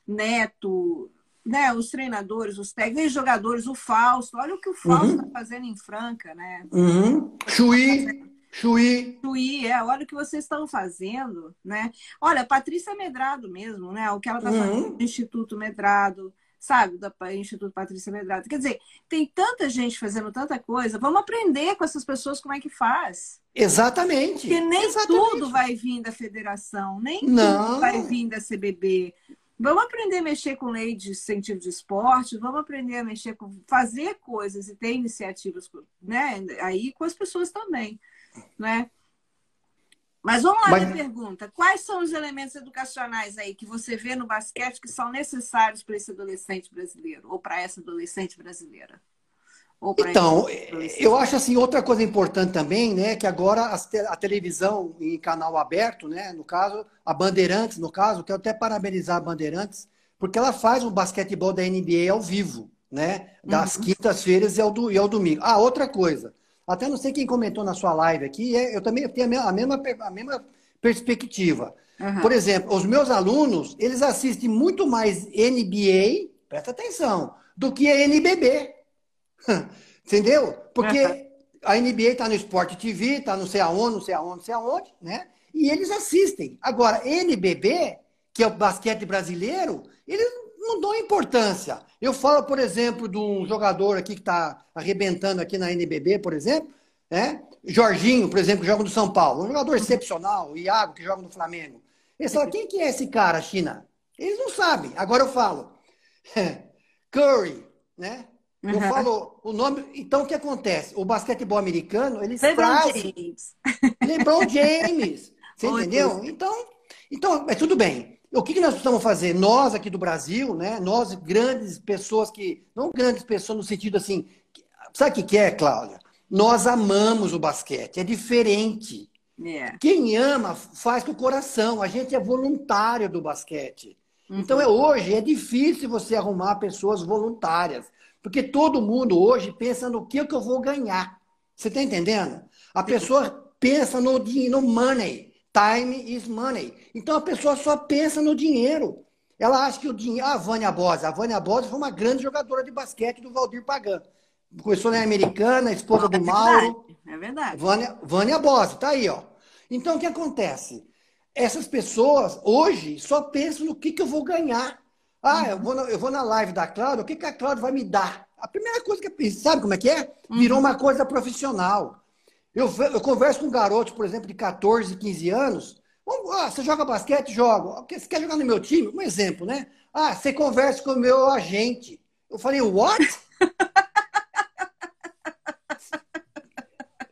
Neto, né, os treinadores, os técnicos, os jogadores, o Fausto. Olha o que o Fausto está uhum. fazendo em Franca, né? Uhum. Chuí. Chuí. Chuí, é, olha o que vocês estão fazendo, né? Olha, Patrícia Medrado mesmo, né? O que ela está uhum. fazendo no Instituto Medrado, sabe? Do Instituto Patrícia Medrado. Quer dizer, tem tanta gente fazendo tanta coisa, vamos aprender com essas pessoas como é que faz. Exatamente. Porque nem Exatamente. tudo vai vir da federação, nem Não. tudo vai vir da CBB. Vamos aprender a mexer com lei de incentivo de esporte, vamos aprender a mexer com fazer coisas e ter iniciativas, né? Aí com as pessoas também né? Mas vamos lá Mas... pergunta. Quais são os elementos educacionais aí que você vê no basquete que são necessários para esse adolescente brasileiro ou para essa adolescente brasileira? Então, eu acho assim, outra coisa importante também, né, que agora a, televisão em canal aberto, né, no caso, a Bandeirantes, no caso, quero até parabenizar a Bandeirantes, porque ela faz o basquetebol da NBA ao vivo, né, das uhum. quintas-feiras e e ao domingo. Ah, outra coisa, até não sei quem comentou na sua live aqui, é, eu também tenho a mesma, a mesma perspectiva. Uhum. Por exemplo, os meus alunos, eles assistem muito mais NBA, presta atenção, do que a NBB. [laughs] Entendeu? Porque uhum. a NBA está no Sport TV, está não sei aonde, não sei aonde, não sei aonde, né? E eles assistem. Agora, NBB, que é o basquete brasileiro, eles não dão importância. Eu falo, por exemplo, de um jogador aqui que está arrebentando aqui na NBB, por exemplo, né? Jorginho, por exemplo, que joga no São Paulo, um jogador excepcional, o Iago, que joga no Flamengo. Eles falam, quem que é esse cara, China? Eles não sabem. Agora eu falo, [laughs] Curry, né? Eu uhum. falo o nome. Então, o que acontece? O basquetebol americano, eles LeBron trazem... James. LeBron James. [laughs] Você entendeu? Então, então, é tudo bem. O que, que nós precisamos fazer? Nós aqui do Brasil, né? Nós, grandes pessoas que. Não grandes pessoas no sentido assim. Sabe o que, que é, Cláudia? Nós amamos o basquete, é diferente. Yeah. É. Quem ama faz com o coração. A gente é voluntário do basquete. Uhum. Então é hoje é difícil você arrumar pessoas voluntárias, porque todo mundo hoje pensa no que, que eu vou ganhar. Você está entendendo? A pessoa pensa no, no money. Time is money. Então a pessoa só pensa no dinheiro. Ela acha que o dinheiro. A Vânia Bosa. A Vânia Bosa foi uma grande jogadora de basquete do Valdir Pagan. Começou na Americana, esposa do é Mauro. É verdade. Vânia, Vânia Bosa, tá aí, ó. Então o que acontece? Essas pessoas hoje só pensam no que, que eu vou ganhar. Ah, eu, vou na, eu vou na live da Cláudia, o que, que a Cláudia vai me dar? A primeira coisa que eu penso, sabe como é que é? Virou uhum. uma coisa profissional. Eu, eu converso com garotos, por exemplo, de 14, 15 anos. Ah, você joga basquete? Jogo. Você quer jogar no meu time? Um exemplo, né? Ah, você conversa com o meu agente. Eu falei, what? [laughs]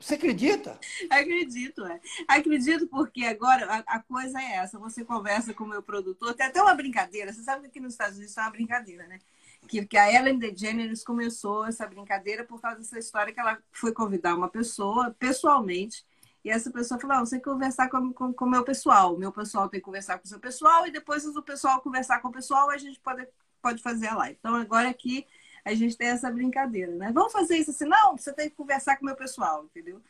Você acredita? Acredito, é. Acredito porque agora a, a, coisa é essa. Você conversa com o meu produtor, tem até uma brincadeira. Você sabe que aqui nos Estados Unidos é uma brincadeira, né? que, que a Ellen DeGeneres começou essa brincadeira por causa dessa história que ela foi convidar uma pessoa pessoalmente e essa pessoa falou: ah, você tem que conversar com o com, meu pessoal. O meu pessoal tem que conversar com o seu pessoal, e depois o pessoal conversar com o pessoal, a gente pode, pode fazer a live. Então, agora aqui a gente tem essa brincadeira, né? Vamos fazer isso assim? Não, você tem que conversar com o meu pessoal, entendeu?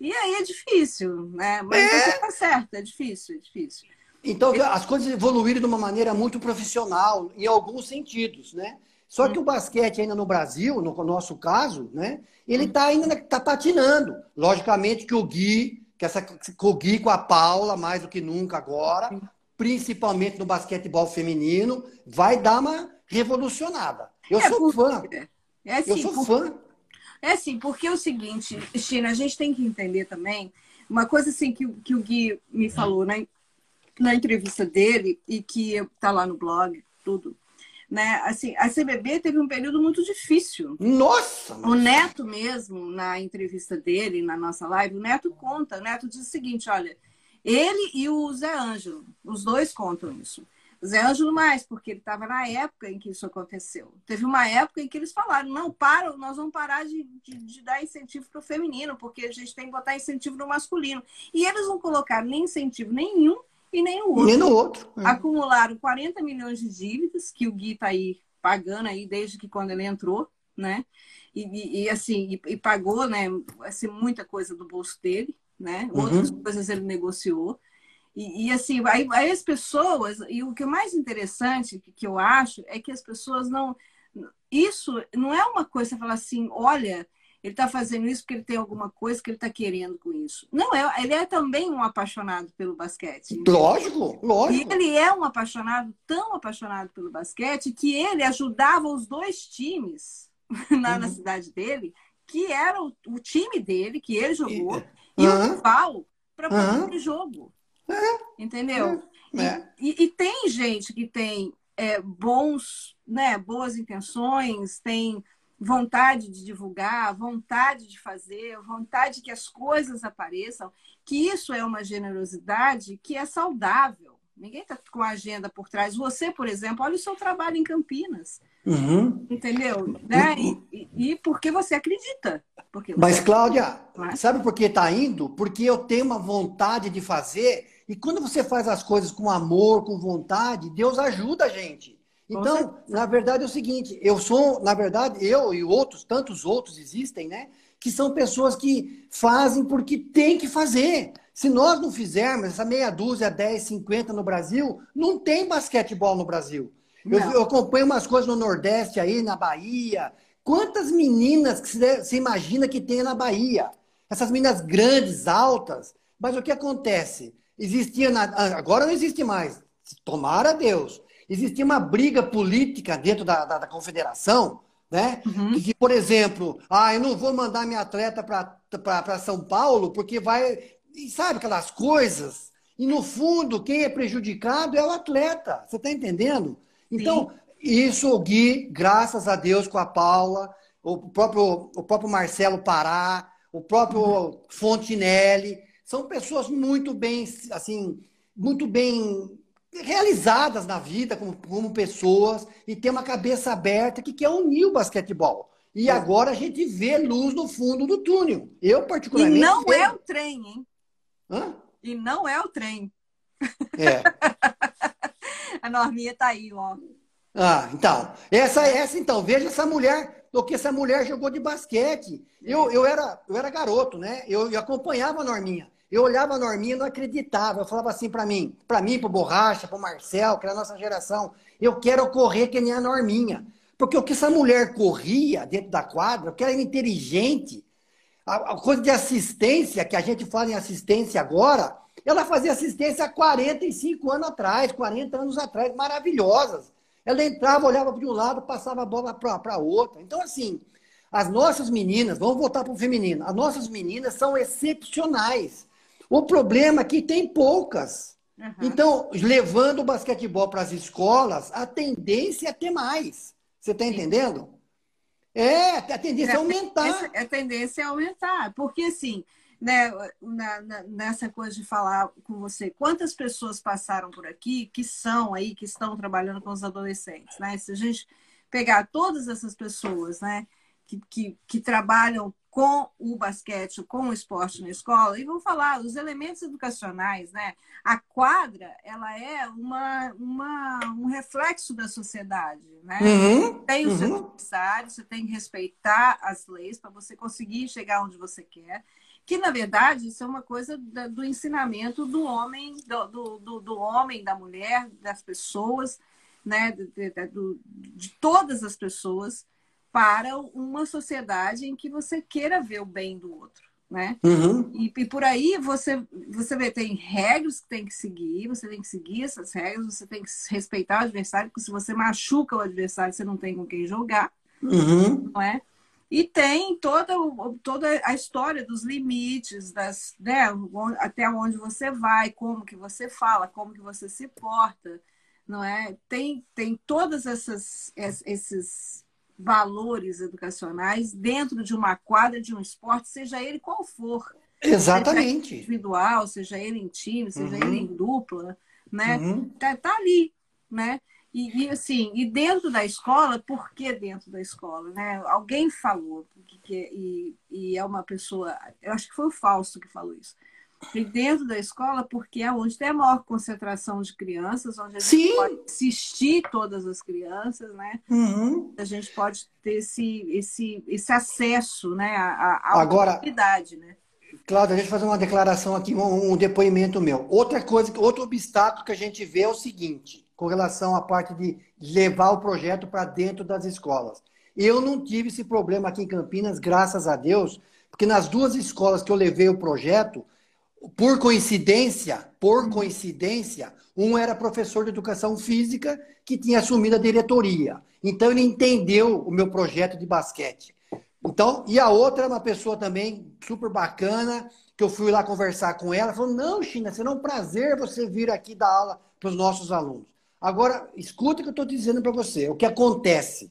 E aí é difícil, né? Mas é. você tá certo, é difícil, é difícil. Então, as coisas evoluíram de uma maneira muito profissional, em alguns sentidos, né? Só que o basquete ainda no Brasil, no nosso caso, né? Ele está ainda tá patinando. Logicamente que o Gui, que essa que o Gui com a Paula, mais do que nunca agora, principalmente no basquetebol feminino, vai dar uma revolucionada. Eu é, sou fã. É assim, Eu sou fã. É assim, porque é o seguinte, China, a gente tem que entender também uma coisa assim que, que o Gui me falou né, na entrevista dele e que está lá no blog, tudo né? Assim, a CBB teve um período muito difícil. Nossa! O Neto mesmo, na entrevista dele, na nossa live, o Neto conta, o Neto diz o seguinte, olha, ele e o Zé Ângelo, os dois contam isso. Zé Ângelo mais, porque ele estava na época em que isso aconteceu. Teve uma época em que eles falaram, não, para, nós vamos parar de, de, de dar incentivo para o feminino, porque a gente tem que botar incentivo no masculino. E eles não colocaram nem incentivo nenhum e nem o outro. Nem no outro. É. Acumularam 40 milhões de dívidas, que o Gui está aí pagando aí desde que quando ele entrou, né? E, e, e assim, e, e, pagou, né, assim, muita coisa do bolso dele, né? Outras uhum. coisas ele negociou. E, e assim, aí, aí, as pessoas, e o que é mais interessante que, que eu acho é que as pessoas não. Isso não é uma coisa você falar assim, olha, ele está fazendo isso porque ele tem alguma coisa que ele está querendo com isso. Não, é, ele é também um apaixonado pelo basquete. Entendeu? Lógico, lógico. E ele é um apaixonado, tão apaixonado pelo basquete, que ele ajudava os dois times [laughs] lá uhum. na cidade dele, que era o, o, time dele, que ele jogou, e, e uhum. o rival, para poder uhum. jogo. É. Entendeu? É. E, e, e, tem gente que tem é, bons, né, boas intenções, tem vontade de divulgar, vontade de fazer, vontade que as coisas apareçam, que isso é uma generosidade que é saudável. Ninguém está com a agenda por trás. Você, por exemplo, olha o seu trabalho em Campinas. Uhum. Entendeu? Né? E, e, porque você acredita. Porque você Mas, Cláudia, é? sabe por que está indo? Porque eu tenho uma vontade de fazer. E quando você faz as coisas com amor, com vontade, Deus ajuda a gente. Então, na verdade é o seguinte, eu sou, na verdade, eu e outros, tantos outros existem, né? Que são pessoas que fazem porque tem que fazer. Se nós não fizermos essa meia dúzia, 10, 50 no Brasil, não tem basquetebol no Brasil. Eu, eu, acompanho umas coisas no Nordeste aí, na Bahia. Quantas meninas que você imagina que tem na Bahia? Essas meninas grandes, altas. Mas o que acontece? Existia na... agora não existe mais. Tomara Deus existia uma briga política dentro da, da, da confederação, né? Uhum. Que, por exemplo, ah, eu não vou mandar minha atleta para São Paulo porque vai. E sabe aquelas coisas? E no fundo, quem é prejudicado é o atleta. Você está entendendo? Então, Sim. isso o Gui, graças a Deus, com a Paula, o próprio, o próprio Marcelo Pará, o próprio uhum. Fontinelli, são pessoas muito bem, assim, muito bem realizadas na vida como, como pessoas e ter uma cabeça aberta que quer unir o basquetebol. E agora a gente vê luz no fundo do túnel. Eu, particularmente. E não vejo... é o trem, hein? Hã? E não é o trem. É. [laughs] a Norminha tá aí, ó. Ah, então. Essa, essa, então, veja essa mulher, o que essa mulher jogou de basquete. Eu, eu, era, eu era garoto, né? Eu, eu acompanhava a Norminha. Eu olhava a Norminha e não acreditava. Eu falava assim para mim, para mim, para Borracha, para o Marcel, que era a nossa geração, eu quero correr que nem a Norminha. Porque o que essa mulher corria dentro da quadra, que ela era inteligente, a, a coisa de assistência, que a gente fala em assistência agora, ela fazia assistência há 45 anos atrás, 40 anos atrás, maravilhosas. Ela entrava, olhava para um lado, passava a bola para outra. Então, assim, as nossas meninas, vamos voltar para o feminino, as nossas meninas são excepcionais. O problema é que tem poucas. Uhum. Então, levando o basquetebol para as escolas, a tendência é ter mais. Você está entendendo? É, a tendência é, aumentar. A tendência é aumentar. Porque, assim, né, na, na, nessa coisa de falar com você, quantas pessoas passaram por aqui que são aí, que estão trabalhando com os adolescentes, né? Se a gente pegar todas essas pessoas, né, que, que, que trabalham com o basquete, com o esporte na escola, e vou falar os elementos educacionais, né? A quadra, ela é uma, uma um reflexo da sociedade, né? Uhum, tem o uhum. seu adversário, você tem que respeitar as leis para você conseguir chegar onde você quer. Que, na verdade, isso é uma coisa do ensinamento do homem, do, do, do homem, da mulher, das pessoas, né? de, de, de, de todas as pessoas para uma sociedade em que você queira ver o bem do outro, né? Uhum. E, e, por aí você você vê tem regras que tem que seguir, você tem que seguir essas regras, você tem que respeitar o adversário, porque se você machuca o adversário, você não tem com quem jogar, uhum. não é? E tem toda, toda a história dos limites, das, né, até onde você vai, como que você fala, como que você se porta, não é? Tem, tem todas essas esses valores educacionais dentro de uma quadra de um esporte, seja ele qual for. Exatamente. Seja individual, seja ele em time, seja uhum. ele em dupla, né? Uhum. Tá, tá, ali, né? E, e, assim, e dentro da escola, por que dentro da escola, né? Alguém falou que, que e, e é uma pessoa, eu acho que foi o Fausto que falou isso e dentro da escola, porque é onde tem a maior concentração de crianças, onde a gente Sim. pode assistir todas as crianças, né? Uhum. A gente pode ter esse, esse, esse acesso né, à, à Agora, né? Cláudia, deixa eu fazer uma declaração aqui, um, um, depoimento meu. Outra coisa, outro obstáculo que a gente vê é o seguinte, com relação à parte de levar o projeto para dentro das escolas. Eu não tive esse problema aqui em Campinas, graças a Deus, porque nas duas escolas que eu levei o projeto, por coincidência, por coincidência, um era professor de educação física que tinha assumido a diretoria. Então ele entendeu o meu projeto de basquete. Então, e a outra é uma pessoa também super bacana, que eu fui lá conversar com ela, falou: "Não, China, será um prazer você vir aqui dar aula para os nossos alunos". Agora, escuta o que eu estou dizendo para você. O que acontece?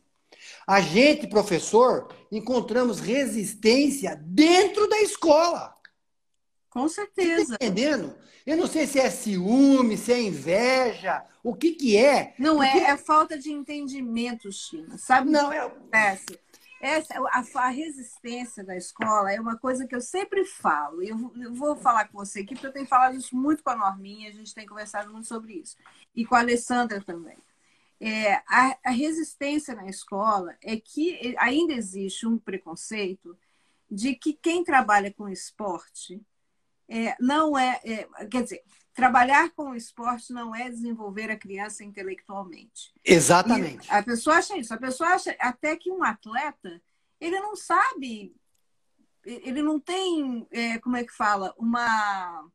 A gente, professor, encontramos resistência dentro da escola. Com certeza. Tá entendendo? Eu não sei se é ciúme, se é inveja, o que que é. Não Porque... é, é falta de entendimento, China. Sabe não, é... acontece? Essa, a, a, resistência da escola é uma coisa que eu sempre falo. Eu, eu vou falar com você aqui, porque eu tenho falado isso muito com a Norminha, a gente tem conversado muito sobre isso. E com a Alessandra também. É, a, a resistência na escola é que ainda existe um preconceito de que quem trabalha com esporte é, não é, é, quer dizer, trabalhar com o esporte não é desenvolver a criança intelectualmente. Exatamente. E a pessoa acha isso. A pessoa acha até que um atleta, ele não sabe, ele não tem, é, como é que fala, uma.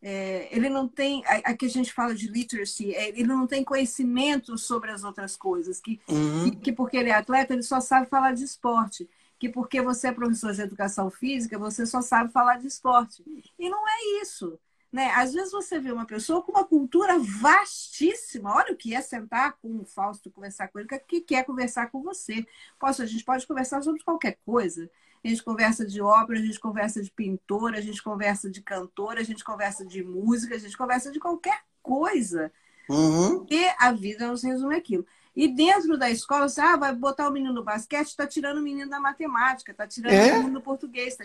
É, ele não tem, aqui a gente fala de literacy, é, ele não tem conhecimento sobre as outras coisas, que, uhum. que, que porque ele é atleta, ele só sabe falar de esporte que porque você é professor de educação física, você só sabe falar de esporte. E não é isso. Né? Às vezes você vê uma pessoa com uma cultura vastíssima. Olha o que é sentar com o Fausto, conversar com ele, que quer conversar com você. Posso, a gente pode conversar sobre qualquer coisa. A gente conversa de ópera, a gente conversa de pintora, a gente conversa de cantora, a gente conversa de música, a gente conversa de qualquer coisa. Uhum. E a vida não se resume aquilo. E dentro da escola, você ah, vai botar o menino no basquete, está tirando o menino da matemática, está tirando é? o menino do português. Tá...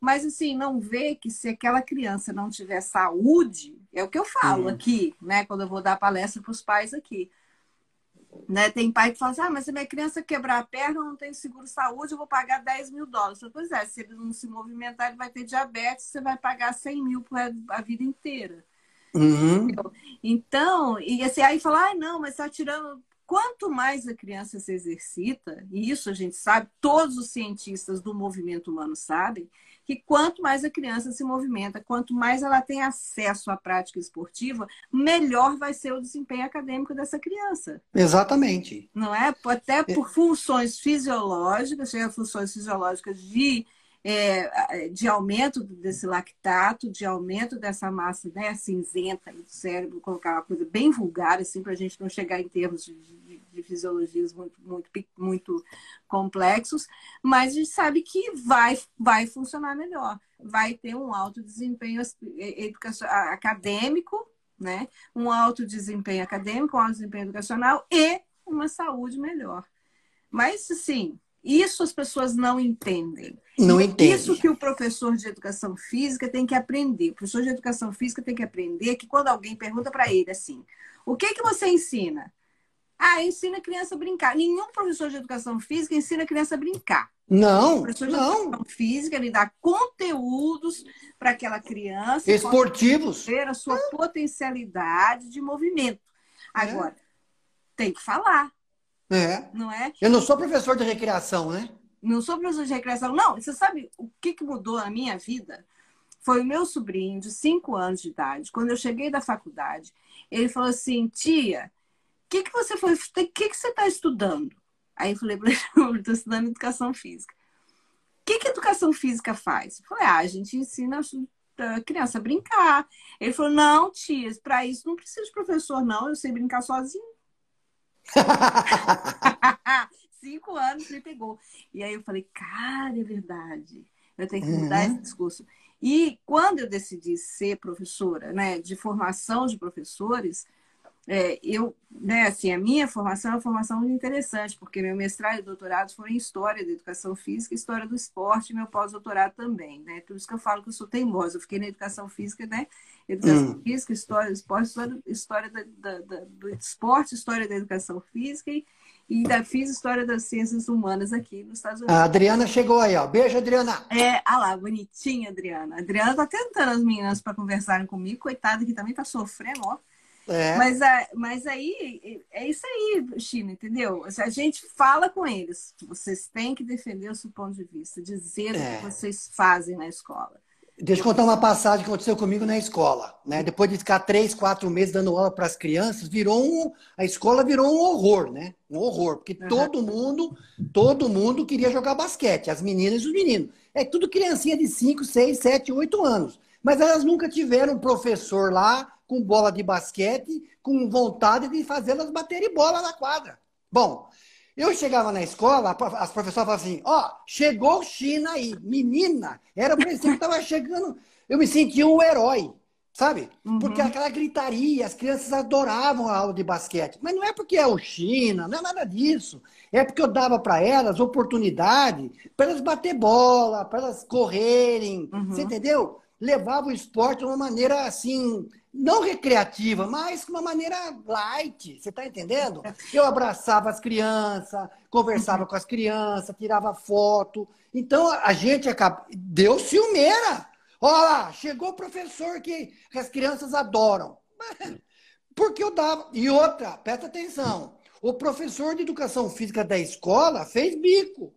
Mas assim, não vê que se aquela criança não tiver saúde, é o que eu falo aqui, né? Quando eu vou dar palestra para os pais aqui. Né? Tem pai que fala assim, ah, mas se minha criança quebrar a perna, eu não tenho seguro saúde, eu vou pagar 10 mil dólares. Pois é, se ele não se movimentar, ele vai ter diabetes, você vai pagar 100 mil a vida inteira. Uhum. Então, e assim, aí falar, ah, não, mas está tirando Quanto mais a criança se exercita, e isso a gente sabe, todos os cientistas do movimento humano sabem, que quanto mais a criança se movimenta, quanto mais ela tem acesso à prática esportiva, melhor vai ser o desempenho acadêmico dessa criança. Exatamente. Não é? Até por funções fisiológicas, seja funções fisiológicas de é, de aumento desse lactato, de aumento dessa massa né, cinzenta do cérebro, colocar uma coisa bem vulgar, assim, para a gente não chegar em termos de, de, de, fisiologias muito, muito, muito complexos, mas a gente sabe que vai, vai funcionar melhor, vai ter um alto desempenho acadêmico, né? um alto desempenho acadêmico, um alto desempenho educacional e uma saúde melhor. Mas, assim, isso as pessoas não entendem. Não entendem. Isso que o professor de educação física tem que aprender. O professor de educação física tem que aprender que quando alguém pergunta para ele assim: o que, que você ensina? Ah, ensina a criança a brincar. Nenhum professor de educação física ensina a criança a brincar. Não, o professor de não. educação física ele dá conteúdos para aquela criança esportivos ter a sua potencialidade de movimento. É. Agora, é. tem que falar. É. Não é? Eu não sou professor de recreação, né? Não sou professor de recreação. Não, você sabe o que, que mudou na minha vida? Foi o meu sobrinho de 5 anos de idade. Quando eu cheguei da faculdade, ele falou assim: tia, o que, que você foi. O que, que você está estudando? Aí eu falei para ele: [laughs] estou estudando educação física. O que, que educação física faz? Eu falei: ah, a gente ensina a criança a brincar. Ele falou: não, tia, para isso não precisa de professor, não. Eu sei brincar sozinho. [laughs] Cinco anos me pegou. E aí eu falei, cara, é verdade. Eu tenho que mudar uhum. esse discurso. E quando eu decidi ser professora, né, de formação de professores, é, eu, né, assim, a minha formação é uma formação muito interessante, porque meu mestrado e doutorado foram em História da Educação Física, História do Esporte e meu pós-doutorado também, né? Por isso que eu falo que eu sou teimosa. Eu fiquei na Educação Física, né? Educação hum. Física, História do Esporte, História, história da, da, da, do Esporte, História da Educação Física e, e da, fiz História das Ciências Humanas aqui nos Estados Unidos. A Adriana chegou aí, ó. Beijo, Adriana. É, ah lá, bonitinha, Adriana. A Adriana tá tentando as meninas para conversarem comigo, coitada que também tá sofrendo, ó. É. Mas, mas aí, é isso aí, China, entendeu? A gente fala com eles. Vocês têm que defender o seu ponto de vista, dizer é. o que vocês fazem na escola. Deixa eu contar uma passagem que aconteceu comigo na escola. Né? Depois de ficar três, quatro meses dando aula para as crianças, virou um, a escola virou um horror, né? Um horror, porque uhum. todo mundo, todo mundo queria jogar basquete, as meninas e os meninos. É tudo criancinha de 5, 6, 7, 8 anos. Mas elas nunca tiveram um professor lá com bola de basquete, com vontade de fazê-las baterem bola na quadra. Bom, eu chegava na escola, as professoras falavam assim: ó, oh, chegou China aí, menina. Era por isso que estava [laughs] chegando. Eu me sentia um herói, sabe? Uhum. Porque aquela gritaria, as crianças adoravam a aula de basquete. Mas não é porque é o China, não é nada disso. É porque eu dava para elas oportunidade para elas bater bola, para elas correrem. Uhum. Você entendeu? Levava o esporte de uma maneira assim não recreativa, mas de uma maneira light, você está entendendo? Eu abraçava as crianças, conversava com as crianças, tirava foto. Então a gente acaba... deu ciumeira. Olha lá, chegou o professor que as crianças adoram. [laughs] Porque eu dava. E outra, presta atenção: o professor de educação física da escola fez bico.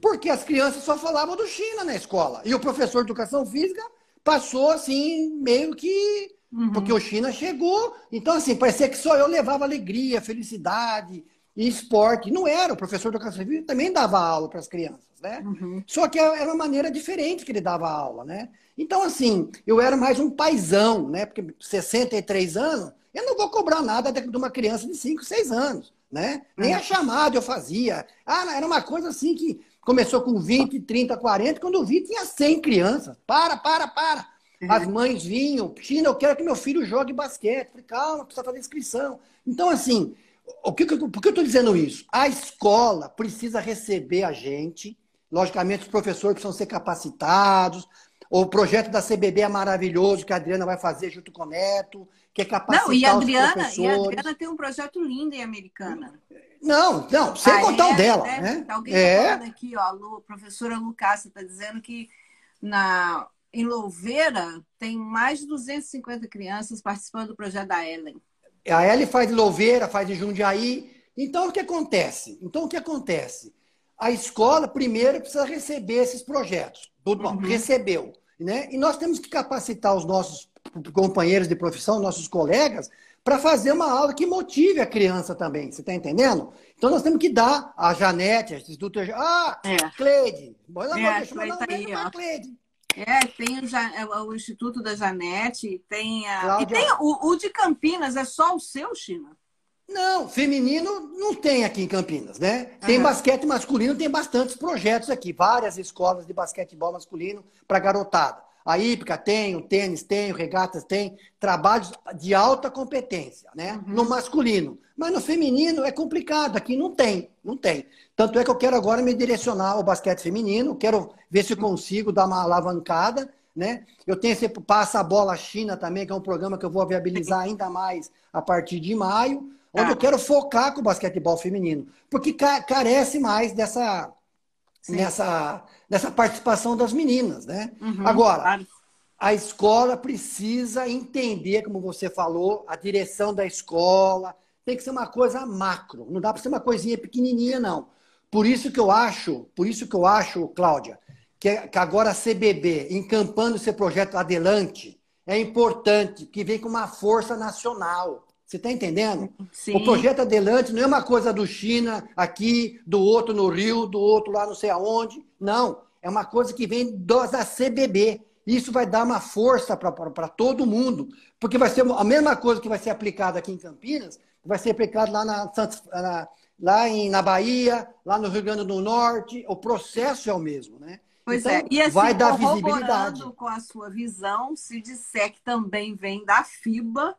Porque as crianças só falavam do China na escola. E o professor de educação física passou assim, meio que. Uhum. Porque o China chegou. Então, assim, parecia que só eu levava alegria, felicidade e esporte. Não era, o professor do educação física também dava aula para as crianças, né? Uhum. Só que era uma maneira diferente que ele dava aula, né? Então, assim, eu era mais um paizão, né? Porque 63 anos, eu não vou cobrar nada de uma criança de 5, 6 anos, né? Nem a chamada eu fazia. Ah, era uma coisa assim que Começou com 20, 30, 40. Quando eu vi, tinha 100 crianças. Para, para, para. Uhum. As mães vinham. China, eu quero que meu filho jogue basquete. Falei, calma, precisa fazer inscrição. Então, assim, o que, por que eu estou dizendo isso? A escola precisa receber a gente. Logicamente, os professores precisam ser capacitados. O projeto da CBB é maravilhoso, que a Adriana vai fazer junto com o Neto, que é capacitar Não, e a Adriana, e a Adriana tem um projeto lindo em Americana. Não, não, sem ah, contar é, o dela. É, né? Alguém está é. falando aqui, ó, a Lu, professora Lucácia está dizendo que na, em Louveira tem mais de 250 crianças participando do projeto da Ellen. A Ellen faz de Louveira, faz de Jundiaí. Então, o que acontece? Então, o que acontece? A escola, primeiro, precisa receber esses projetos. Tudo bom, uhum. recebeu. Né? E nós temos que capacitar os nossos companheiros de profissão, nossos colegas, para fazer uma aula que motive a criança também. Você está entendendo? Então nós temos que dar a Janete, a Instituto. Ah, é. Cleide. Bora lá, é, deixa eu mandar um beijo para Cleide. É, tem o, é, o, Instituto da Janete, tem a. Cláudia... E tem o, o, de Campinas, é só o seu, China? Não, feminino não tem aqui em Campinas, né? Tem uhum. basquete masculino, tem bastantes projetos aqui, várias escolas de basquetebol masculino para garotada. A hípica tem, o tênis tem, o regatas tem, trabalhos de alta competência, né? Uhum. No masculino. Mas no feminino é complicado, aqui não tem, não tem. Tanto é que eu quero agora me direcionar ao basquete feminino, quero ver se consigo dar uma alavancada, né? Eu tenho esse Passa a Bola China também, que é um programa que eu vou viabilizar ainda mais a partir de maio, onde ah. eu quero focar com o basquetebol feminino, porque carece mais dessa, nessa nessa participação das meninas, né? Uhum, Agora, claro. a escola precisa entender, como você falou, a direção da escola tem que ser uma coisa macro, não dá para ser uma coisinha pequenininha, não. Por isso que eu acho, por isso que eu acho, Cláudia, que, que agora a CBB, encampando esse projeto adelante, é importante, que vem com uma força nacional. Você está entendendo? Sim. O projeto Adelante não é uma coisa do China aqui, do outro no Rio, do outro lá não sei aonde. Não. É uma coisa que vem da CBB. Isso vai dar uma força para todo mundo. Porque vai ser a mesma coisa que vai ser aplicada aqui em Campinas, vai ser aplicada lá na, na, lá em, na Bahia, lá no Rio Grande do Norte. O processo é o mesmo, né? Pois então, é. E assim, vai dar visibilidade. com a sua visão, se disser que também vem da FIBA,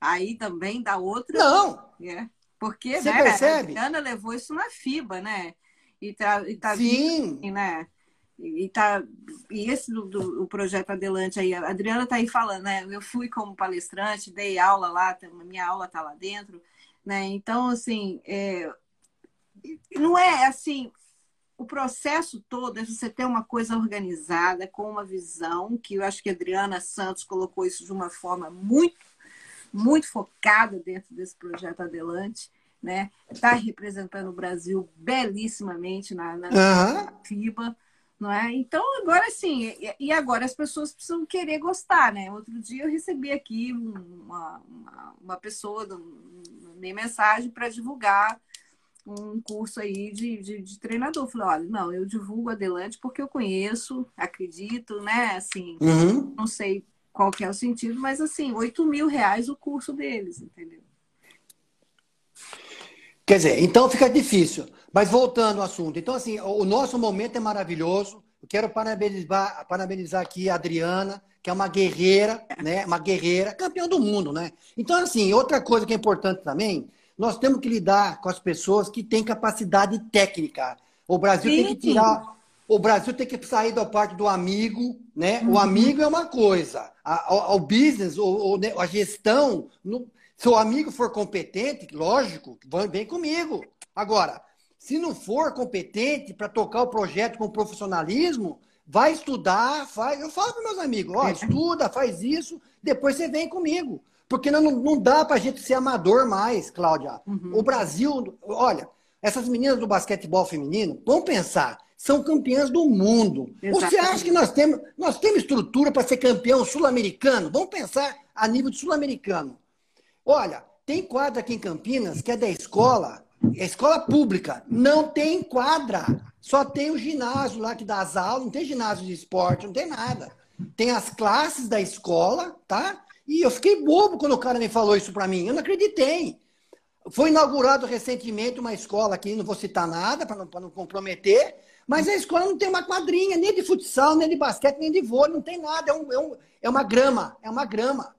aí também dá outra. Não! É. Porque, Você né, percebe? a Adriana levou isso na FIBA, né? E tá, e tá Sim. vindo, né? E, tá, e esse do, do o projeto Adelante aí, a Adriana tá aí falando, né? Eu fui como palestrante, dei aula lá, minha aula tá lá dentro, né? Então, assim, é, não é assim, o processo todo é você ter uma coisa organizada, com uma visão, que eu acho que a Adriana Santos colocou isso de uma forma muito, muito focada dentro desse projeto Adelante, né? Está representando o Brasil belíssimamente na, na Aham. FIBA, não é? Então, agora sim, e- agora as pessoas precisam querer gostar, né? Outro dia eu recebi aqui uma, uma, uma pessoa, minha mensagem para divulgar um curso aí de, de, de treinador. Falei, olha, não, eu divulgo adelante porque eu conheço, acredito, né? Assim, Uhum. não sei qual que é o sentido, mas assim, 8 mil reais o curso deles, entendeu? Quer dizer, então fica difícil. Mas voltando ao assunto. Então, assim, o nosso momento é maravilhoso. Eu quero parabenizar, parabenizar aqui a Adriana, que é uma guerreira, né? Uma guerreira, campeã do mundo, né? Então, assim, outra coisa que é importante também, nós temos que lidar com as pessoas que têm capacidade técnica. O Brasil tem que Sim. tirar. O Brasil tem que sair da parte do amigo, né? Uhum. O amigo é uma coisa. A- a- O, business, o, o ne- a gestão, no- se o amigo for competente, lógico, vem comigo. Agora, se não for competente para tocar o projeto com profissionalismo, vai estudar, faz. Eu falo para meus amigos, ó, É. estuda, faz isso, depois você vem comigo. Porque não, não dá para a gente ser amador mais, Cláudia. Uhum. O Brasil, olha, essas meninas do basquetebol feminino, vamos pensar, são campeãs do mundo. Você Exatamente. acha que nós temos, nós temos estrutura para ser campeão sul-americano? Vamos pensar a nível de sul-americano. Olha, tem quadra aqui em Campinas que é da escola, é escola pública, não tem quadra. Só tem o ginásio lá que dá as aulas, não tem ginásio de esporte, não tem nada. Tem as classes da escola, tá? E eu fiquei bobo quando o cara me falou isso para mim. Eu não acreditei. Foi inaugurado recentemente uma escola aqui, não vou citar nada para não, pra não comprometer, mas a escola não tem uma quadrinha, nem de futsal, nem de basquete, nem de vôlei, não tem nada. É, um- é um- é uma grama, é uma grama.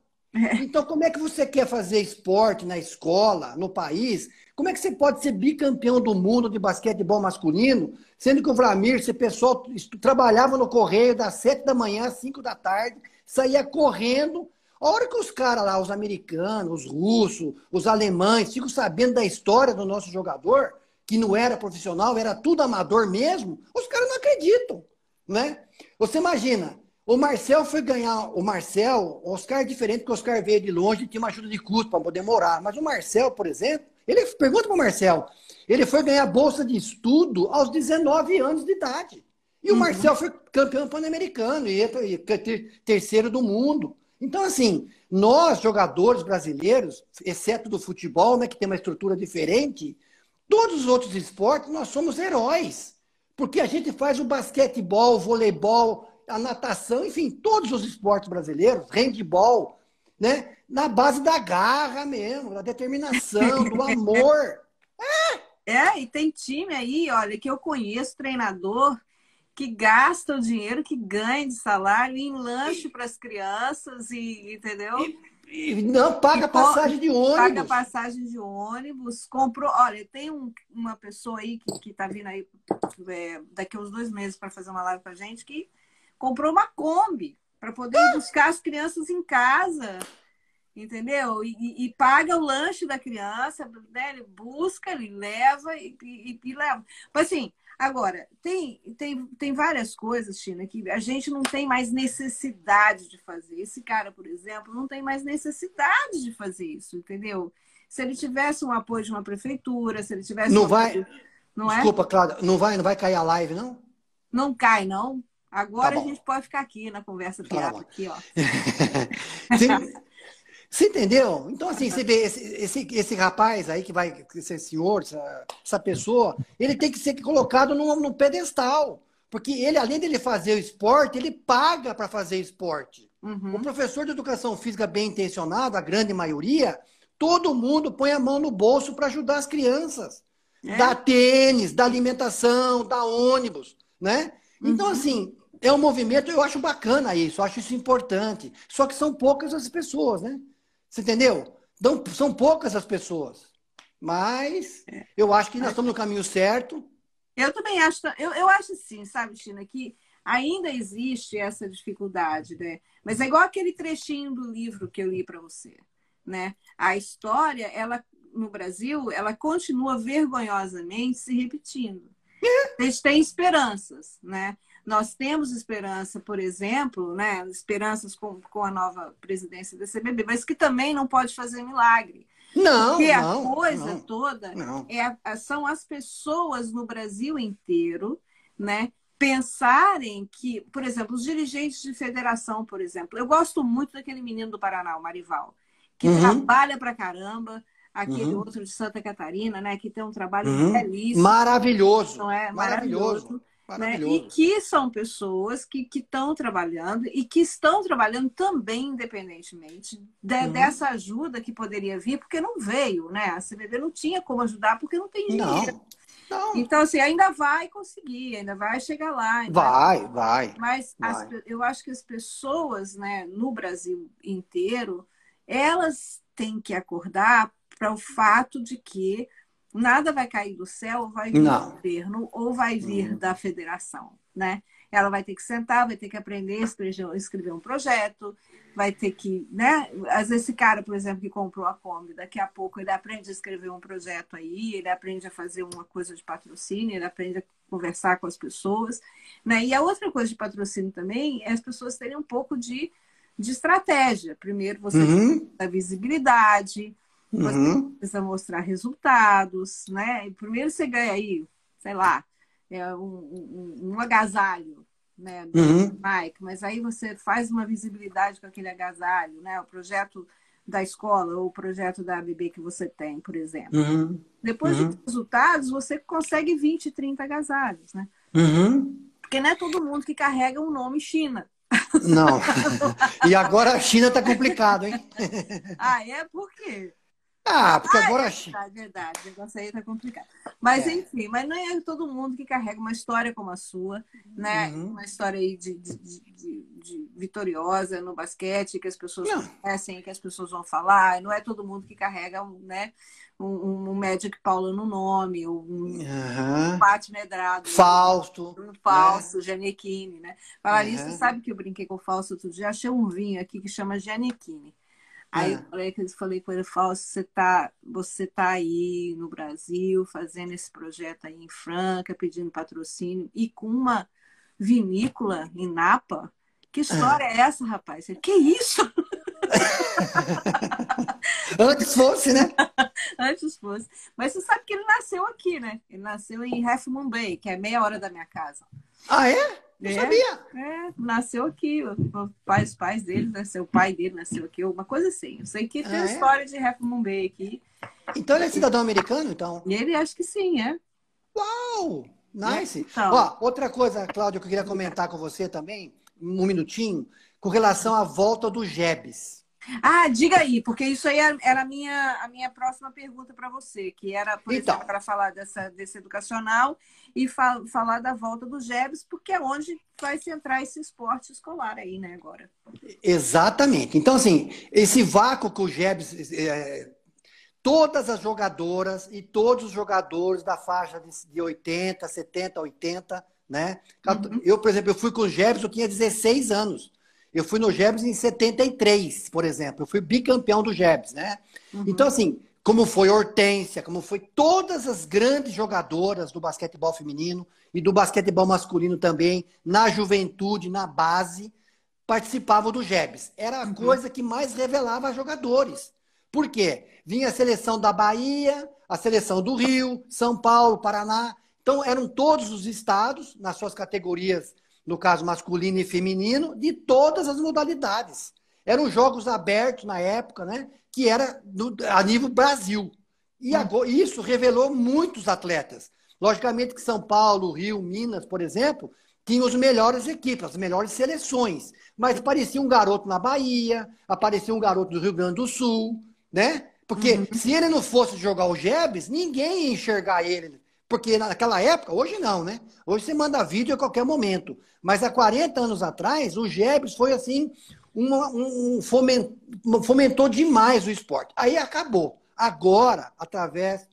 Então, como é que você quer fazer esporte na escola, no país? Como é que você pode ser bicampeão do mundo de basquetebol masculino, sendo que o Vlamir, esse pessoal trabalhava no correio das sete da manhã às cinco da tarde, saía correndo. A hora que os caras lá, os americanos, os russos, os alemães, ficam sabendo da história do nosso jogador, que não era profissional, era tudo amador mesmo, os caras não acreditam, né? Você imagina, o Marcel foi ganhar. O Marcel, o Oscar é diferente, porque o Oscar veio de longe e tinha uma ajuda de custo para poder morar. Mas o Marcel, por exemplo, ele pergunta para o Marcel, ele foi ganhar bolsa de estudo aos 19 anos de idade. E o Marcel foi campeão pan-americano e ter- terceiro do mundo. Então, assim, nós, jogadores brasileiros, exceto do futebol, né, que tem uma estrutura diferente, todos os outros esportes, nós somos heróis. Porque a gente faz o basquetebol, o voleibol, a natação, enfim, todos os esportes brasileiros, handball, né? Na base da garra mesmo, da determinação, do [laughs] amor. É, e tem time aí, olha, que eu conheço, treinador, que gasta o dinheiro que ganha de salário em lanche para as crianças, e entendeu? E não paga passagem de ônibus. Paga passagem de ônibus, comprou. Olha, tem um- uma pessoa aí que, que tá vindo aí é, daqui a uns dois meses para fazer uma live com a gente que comprou uma Kombi para poder ir buscar as crianças em casa. Entendeu? E, e- e paga o lanche da criança, né? Ele busca, ele leva e, e- e leva. Mas assim, agora, tem, tem, tem várias coisas, Tina, que a gente não tem mais necessidade de fazer. Esse cara, por exemplo, não tem mais necessidade de fazer isso, entendeu? Se ele tivesse um apoio de uma prefeitura, se ele tivesse Não vai- apoio- não é? Desculpa, Cláudia, não vai, não vai cair a live, não? Não cai, não. Agora Tá a gente pode ficar aqui na conversa Tá piada aqui, ó. [laughs] Você, você entendeu? Então, assim, você vê esse, esse, esse rapaz aí que vai, esse senhor, essa, essa pessoa, ele tem que ser colocado num, num pedestal. Porque ele, além dele fazer o esporte, ele paga para fazer esporte. Uhum. O professor de educação física bem intencionado, a grande maioria, todo mundo põe a mão no bolso para ajudar as crianças. É. Dá tênis, dá alimentação, dá ônibus, né? Então, Uhum. assim, é um movimento, eu acho bacana isso, eu acho isso importante. Só que são poucas as pessoas, né? Você entendeu? São poucas as pessoas. Mas é. eu acho que nós estamos no caminho certo. Eu também acho. Eu, eu acho assim, sabe, China, que ainda existe essa dificuldade, né? Mas é igual aquele trechinho do livro que eu li para você, né? A história, ela no Brasil, ela continua vergonhosamente se repetindo. A gente tem esperanças, né? Nós temos esperança, por exemplo, né? Esperanças com, com a nova presidência da CBB, mas que também não pode fazer milagre. Não, Porque não, a coisa não, toda não. É, são as pessoas no Brasil inteiro, né? Pensarem que, por exemplo, os dirigentes de federação, por exemplo, eu gosto muito daquele menino do Paraná, o Marival, que uhum. trabalha pra caramba, aquele uhum. outro de Santa Catarina, né, que tem um trabalho uhum. belíssimo. Maravilhoso. Não é? Maravilhoso. Maravilhoso. Né? E que são pessoas que estão trabalhando e que estão trabalhando também independentemente de, uhum. dessa ajuda que poderia vir, porque não veio, né? A CBB não tinha como ajudar porque não tem dinheiro. Não. Então, assim, ainda vai conseguir, ainda vai chegar lá. Vai, vai. Mas vai. As, eu acho que as pessoas, né, no Brasil inteiro, elas têm que acordar para o fato de que nada vai cair do céu, vai vir Não. do governo ou vai vir hum. da federação, né? Ela vai ter que sentar, vai ter que aprender a escrever, escrever um projeto, vai ter que, né? Às vezes esse cara, por exemplo, que comprou a Kombi, daqui a pouco ele aprende a escrever um projeto aí, ele aprende a fazer uma coisa de patrocínio, ele aprende a conversar com as pessoas, né? E a outra coisa de patrocínio também é as pessoas terem um pouco de, de estratégia. Primeiro você uhum. tem a visibilidade, você uhum. precisa mostrar resultados, né? primeiro você ganha aí, sei lá, é um, um, um agasalho, né? Do uhum. Mike, mas aí você faz uma visibilidade com aquele agasalho, né? O projeto da escola ou o projeto da ABB que você tem, por exemplo. Uhum. Depois de uhum. resultados, você consegue 20, 30 agasalhos, né? Uhum. Porque não é todo mundo que carrega um nome China. Não. [laughs] e agora a China está complicado, hein? [laughs] ah, é? Por quê? Ah, porque ah, agora. É verdade, verdade. O negócio aí tá complicado. Mas, é. enfim, mas não é todo mundo que carrega uma história como a sua, né? Uhum. Uma história aí de, de, de, de, vitoriosa no basquete, que as pessoas não. conhecem, que as pessoas vão falar. Não é todo mundo que carrega né, um, um Magic Paula no nome, um, uhum. um Medrado. Fausto. Um Fausto, né? Giannichini, né? Falar uhum. nisso, sabe que eu brinquei com o Fausto outro dia? Achei um vinho aqui que chama Giannichini. Aí é. eu falei, falei com ele, Fausto, você tá, você tá aí no Brasil fazendo esse projeto aí em Franca, pedindo patrocínio, e com uma vinícola em Napa. Que história é, é essa, rapaz? Ele, que isso? [laughs] Antes fosse, né? [laughs] Antes fosse. Mas você sabe que ele nasceu aqui, né? Ele nasceu em Half Moon Bay, que é meia hora da minha casa. Ah, é? Não é, sabia. É, nasceu aqui. O pai, os pais dele, nasceu, o pai dele nasceu aqui, uma coisa assim. Eu sei que tem ah, é? história de Moon Bay aqui. Então ele é cidadão americano, então? Ele acho que sim, é. Uau! Nice! Então, Ó, outra coisa, Cláudio, que eu queria comentar com você também, um minutinho, com relação à volta do Jebes. Ah, diga aí, porque isso aí era a minha, a minha próxima pergunta para você, que era, por então. exemplo, para falar dessa, desse educacional e fa falar da volta do GEBS, porque é onde vai se entrar esse esporte escolar aí, né, agora. Exatamente. Então, assim, esse vácuo que o GEBS. É, todas as jogadoras e todos os jogadores da faixa de, de 80, 70, 80, né? Uhum. Eu, por exemplo, eu fui com o GEBS, eu tinha 16 anos. Eu fui no Jebs em 73, por exemplo. Eu fui bicampeão do Jebs, né? Uhum. Então, assim, como foi Hortência, como foi todas as grandes jogadoras do basquetebol feminino e do basquetebol masculino também, na juventude, na base, participavam do Jebs. Era a uhum. coisa que mais revelava jogadores. Por quê? Vinha a seleção da Bahia, a seleção do Rio, São Paulo, Paraná. Então, eram todos os estados, nas suas categorias no caso masculino e feminino, de todas as modalidades. Eram jogos abertos na época, né? Que era do, a nível Brasil. E hum. agora, isso revelou muitos atletas. Logicamente que São Paulo, Rio, Minas, por exemplo, tinham as melhores equipes, as melhores seleções. Mas aparecia um garoto na Bahia, aparecia um garoto do Rio Grande do Sul, né? Porque uhum. se ele não fosse jogar o Jebs, ninguém ia enxergar ele porque naquela época, hoje não, né? Hoje você manda vídeo a qualquer momento. Mas há 40 anos atrás, o Jebs foi assim uma, um, fomentou, fomentou demais o esporte. Aí acabou. Agora, através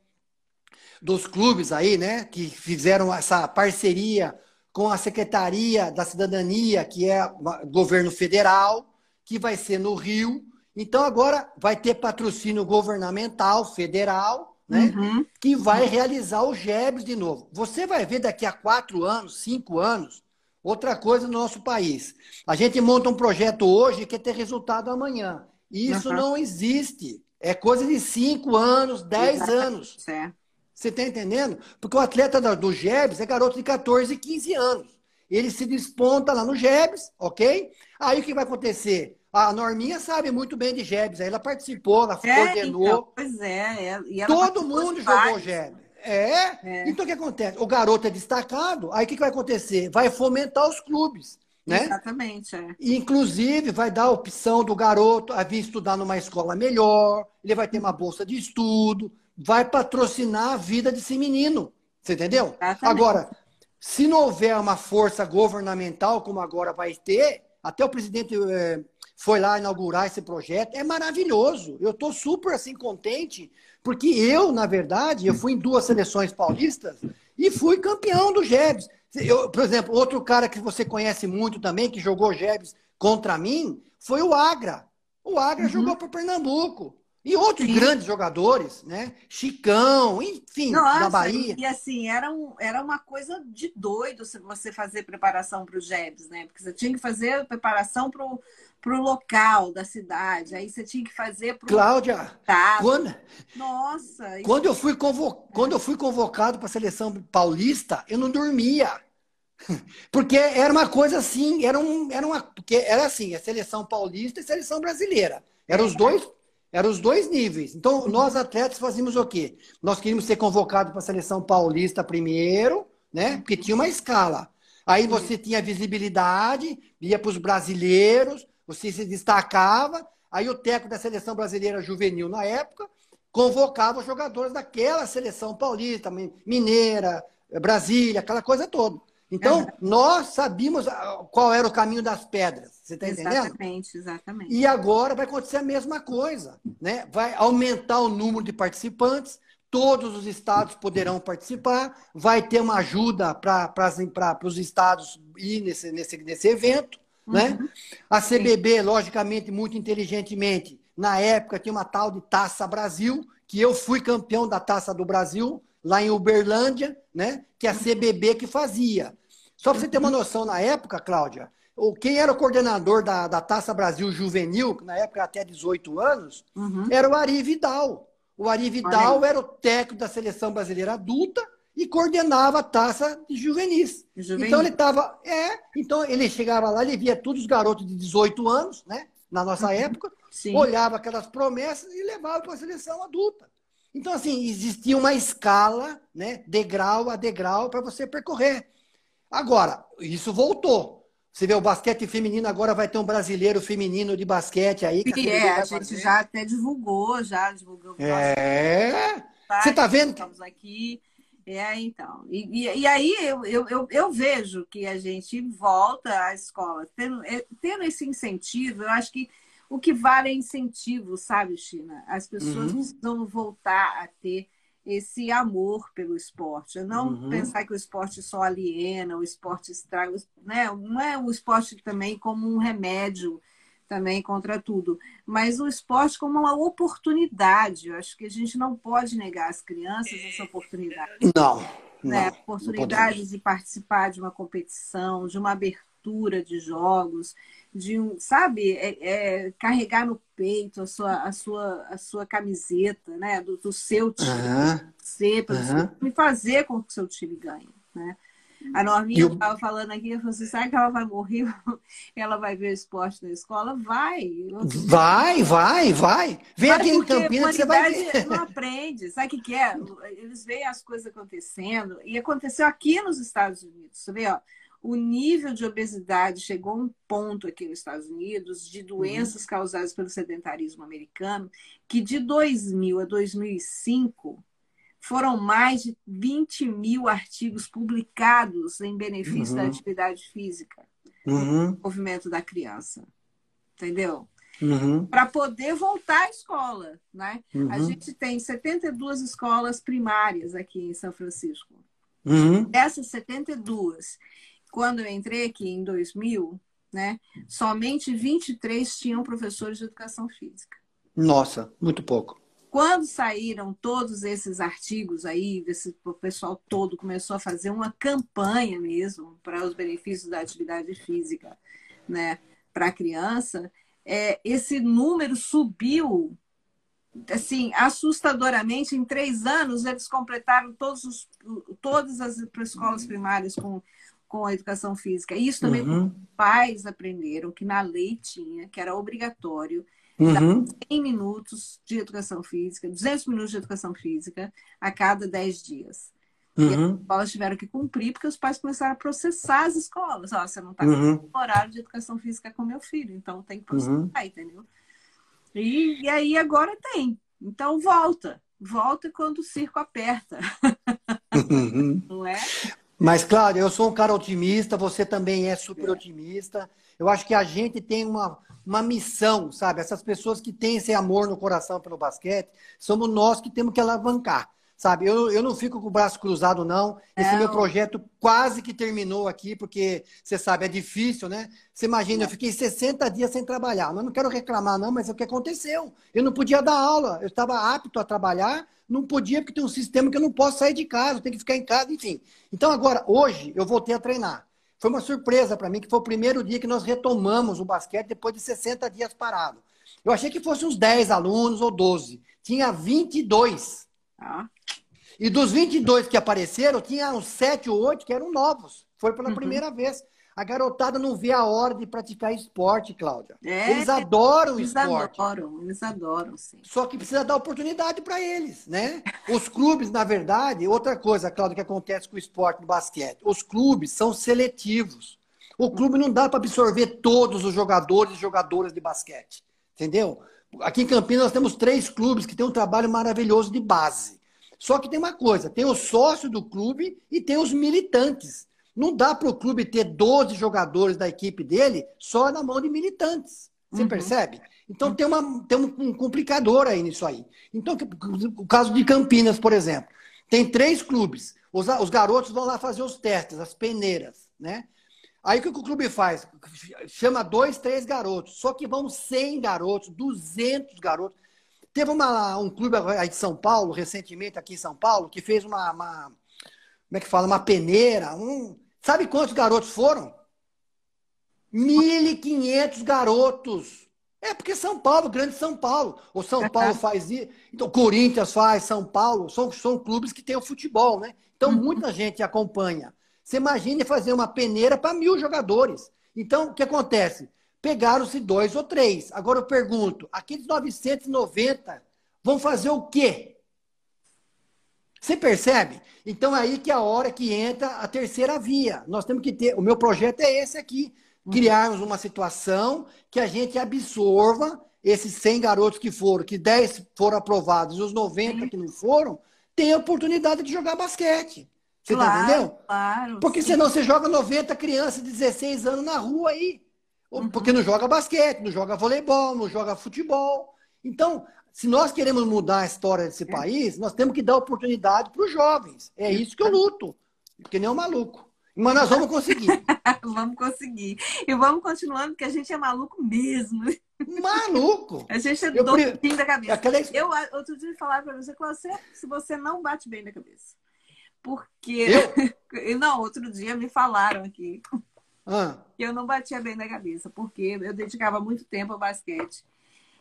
dos clubes aí, né, que fizeram essa parceria com a Secretaria da Cidadania, que é governo federal, que vai ser no Rio. Então agora vai ter patrocínio governamental, federal, né, uhum. que vai realizar o GEBS de novo. Você vai ver daqui a quatro anos, cinco anos, outra coisa no nosso país. A gente monta um projeto hoje que quer ter resultado amanhã. Isso uhum. não existe. É coisa de cinco anos, dez anos. Certo. Você está entendendo? Porque o atleta do Jebs é garoto de 14, 15 anos. Ele se desponta lá no Jebs, ok? Aí o que vai acontecer? A Norminha sabe muito bem de Jebs. Ela participou, ela é, coordenou. Então, pois é. é Todo mundo jogou Jebs. É? é? Então o que acontece? O garoto é destacado, aí o que vai acontecer? Vai fomentar os clubes. Né? Exatamente. É. Inclusive, vai dar a opção do garoto a vir estudar numa escola melhor, ele vai ter uma bolsa de estudo, vai patrocinar a vida desse menino. Você entendeu? Exatamente. Agora, se não houver uma força governamental, como agora vai ter, até o presidente é, foi lá inaugurar esse projeto, é maravilhoso. Eu estou super assim contente, porque eu, na verdade, eu fui em duas seleções paulistas e fui campeão do Jebs. Eu, por exemplo, outro cara que você conhece muito também, que jogou Jebs contra mim, foi o Agra. O Agra uhum. jogou para Pernambuco. E outros Sim. grandes jogadores, né? Chicão, enfim, Nossa, da Bahia. E assim, era, um, era uma coisa de doido você fazer preparação para o Jebs, né? Porque você tinha que fazer preparação para o local da cidade. Aí você tinha que fazer para Cláudia, quando, Nossa. Quando, eu fui convo, quando eu fui convocado para a seleção paulista, eu não dormia. [laughs] Porque era uma coisa assim, era, um, era uma. Porque era assim, a seleção paulista e a seleção brasileira. Eram os dois eram os dois níveis. Então, nós atletas fazíamos o quê? Nós queríamos ser convocados para a seleção paulista primeiro, né? Porque tinha uma escala. Aí você tinha visibilidade, ia para os brasileiros, você se destacava. Aí o técnico da seleção brasileira juvenil na época convocava os jogadores daquela seleção paulista, mineira, Brasília, aquela coisa toda. Então, nós sabíamos ah, qual era o caminho das pedras. Você está entendendo? Exatamente, exatamente. E agora vai acontecer a mesma coisa. Né? Vai aumentar o número de participantes, todos os estados poderão participar, vai ter uma ajuda para os estados ir nesse, nesse, nesse evento. Né? Uhum. Né? A CBB, Sim. logicamente, muito inteligentemente, na época tinha uma tal de Taça Brasil, que eu fui campeão da Taça do Brasil, lá em Uberlândia, né? que é a CBB que fazia. Só para você ter uma noção, na época, Cláudia, quem era o coordenador da, da Taça Brasil Juvenil, na época até 18 anos, uhum. era o Ari Vidal. O Ari Vidal era o técnico da seleção brasileira adulta e coordenava a taça de juvenis. Juvenil. Então ele estava. É, então ele chegava lá, ele via todos os garotos de 18 anos, né? Na nossa uhum. época, Sim. olhava aquelas promessas e levava para a seleção adulta. Então, assim, existia uma escala, né, degrau a degrau, para você percorrer. Agora, isso voltou. Você vê, o basquete feminino agora vai ter um brasileiro feminino de basquete aí. Que é, a gente já até divulgou, já divulgou. É. Você está vendo? Estamos aqui. É, então. E, e, e, aí eu, eu, eu, eu, vejo que a gente volta à escola, tendo, é, tendo esse incentivo, eu acho que o que vale é incentivo, sabe, China? As pessoas uhum. vão voltar a ter esse amor pelo esporte. Não uhum. pensar que o esporte só aliena, o esporte estraga, né? Não é o esporte também como um remédio também contra tudo, mas o esporte como uma oportunidade. Eu acho que a gente não pode negar às crianças essa oportunidade. Não. Né? Não, Oportunidades não de participar de uma competição, de uma abertura de jogos, de um, sabe, é, é, carregar no peito a sua, a sua, a sua camiseta, né, do, do seu time, uhum. ser, uhum. fazer com que o seu time ganhe, né? A Norminha estava eu... falando aqui, eu falei assim, sabe que ela vai morrer? [laughs] ela vai ver esporte na escola? Vai! Vai, vai, vai! Vem aqui em Campinas que você vai ver. não aprende. Sabe o que, que é? Eles veem as coisas acontecendo e aconteceu aqui nos Estados Unidos. Você vê, ó, o nível de obesidade chegou a um ponto aqui nos Estados Unidos de doenças uhum. causadas pelo sedentarismo americano, que de 2000 a 2005 foram mais de 20 mil artigos publicados em benefício uhum. da atividade física, uhum. no movimento da criança. entendeu? Uhum. Para poder voltar à escola, né? Uhum. A gente tem 72 escolas primárias aqui em São Francisco. Uhum. Dessas 72, quando eu entrei aqui em 2000, né, somente 23 tinham professores de educação física. Nossa, muito pouco. Quando saíram todos esses artigos aí, esse, o pessoal todo começou a fazer uma campanha mesmo para os benefícios da atividade física né, para a criança, é, esse número subiu assim assustadoramente. Em três anos, eles completaram todos os, todas as escolas primárias com, com a educação física. E isso também uhum. pais aprenderam que na lei tinha, que era obrigatório Uhum. 100 minutos de educação física, 200 minutos de educação física a cada 10 dias. Uhum. E as escolas tiveram que cumprir porque os pais começaram a processar as escolas. Ó, você não está uhum. com horário de educação física com meu filho, então tem que processar, uhum. entendeu? E, e aí agora tem. Então volta. Volta quando o circo aperta. Uhum. [laughs] não é? Mas, claro, eu sou um cara otimista, você também é super otimista. Eu acho que a gente tem uma, uma missão, sabe? Essas pessoas que têm esse amor no coração pelo basquete, somos nós que temos que alavancar. Sabe, eu, eu não fico com o braço cruzado, não. Esse meu projeto quase que terminou aqui, porque você sabe, é difícil, né? Você imagina, eu fiquei 60 dias sem trabalhar. Mas não quero reclamar, não, mas é o que aconteceu. Eu não podia dar aula, eu estava apto a trabalhar, não podia, porque tem um sistema que eu não posso sair de casa, eu tenho que ficar em casa, enfim. Então, agora, hoje, eu voltei a treinar. Foi uma surpresa para mim, que foi o primeiro dia que nós retomamos o basquete depois de 60 dias parado. Eu achei que fosse uns 10 alunos ou 12. Tinha 22. Ah. E dos 22 que apareceram, tinha uns 7 ou 8 que eram novos. Foi pela uhum. primeira vez. A garotada não vê a hora de praticar esporte, Cláudia. É, eles adoram o esporte. Eles adoram, eles adoram, sim. Só que precisa dar oportunidade para eles, né? Os clubes, na verdade, outra coisa, Cláudia, que acontece com o esporte no basquete. Os clubes são seletivos. O clube não dá para absorver todos os jogadores e jogadoras de basquete. Entendeu? Aqui em Campinas nós temos três clubes que têm um trabalho maravilhoso de base. Só que tem uma coisa: tem o sócio do clube e tem os militantes. Não dá para o clube ter 12 jogadores da equipe dele só na mão de militantes. Você uhum. percebe? Então tem, uma, tem um complicador aí nisso aí. Então, o caso de Campinas, por exemplo, tem três clubes. Os, os garotos vão lá fazer os testes, as peneiras, né? Aí o que o clube faz? Chama dois, três garotos. Só que vão 100 garotos, 200 garotos. Teve uma, um clube aí de São Paulo, recentemente aqui em São Paulo, que fez uma, uma como é que fala, uma peneira. Um, sabe quantos garotos foram? 1.500 garotos. É porque São Paulo, grande São Paulo. O São Paulo faz isso. Então, Corinthians faz, São Paulo. São, são clubes que têm o futebol, né? Então, uhum. muita gente acompanha. Você imagine fazer uma peneira para mil jogadores. Então, o que acontece? Pegaram-se dois ou três. Agora eu pergunto, aqueles 990 vão fazer o quê? Você percebe? Então é aí que é a hora que entra a terceira via. Nós temos que ter. O meu projeto é esse aqui: criarmos uma situação que a gente absorva esses 100 garotos que foram, que 10 foram aprovados e os 90 que não foram, tenham a oportunidade de jogar basquete. Você tá claro, tá entendendo? Claro. Porque sim. senão você joga 90 crianças de 16 anos na rua aí. Uhum. Porque não joga basquete, não joga voleibol, não joga futebol. Então, se nós queremos mudar a história desse é. país, nós temos que dar oportunidade para os jovens. É isso que eu luto. Porque nem um maluco. Mas nós vamos conseguir. [laughs] vamos conseguir. E vamos continuando, porque a gente é maluco mesmo. Maluco! [laughs] A gente é doidinho da cabeça. Aquela... Eu, outro dia, falar para você, você, se você não bate bem na cabeça. Porque. Eu? [laughs] não, outro dia me falaram aqui. Ah. Eu não batia bem na cabeça, porque eu dedicava muito tempo ao basquete.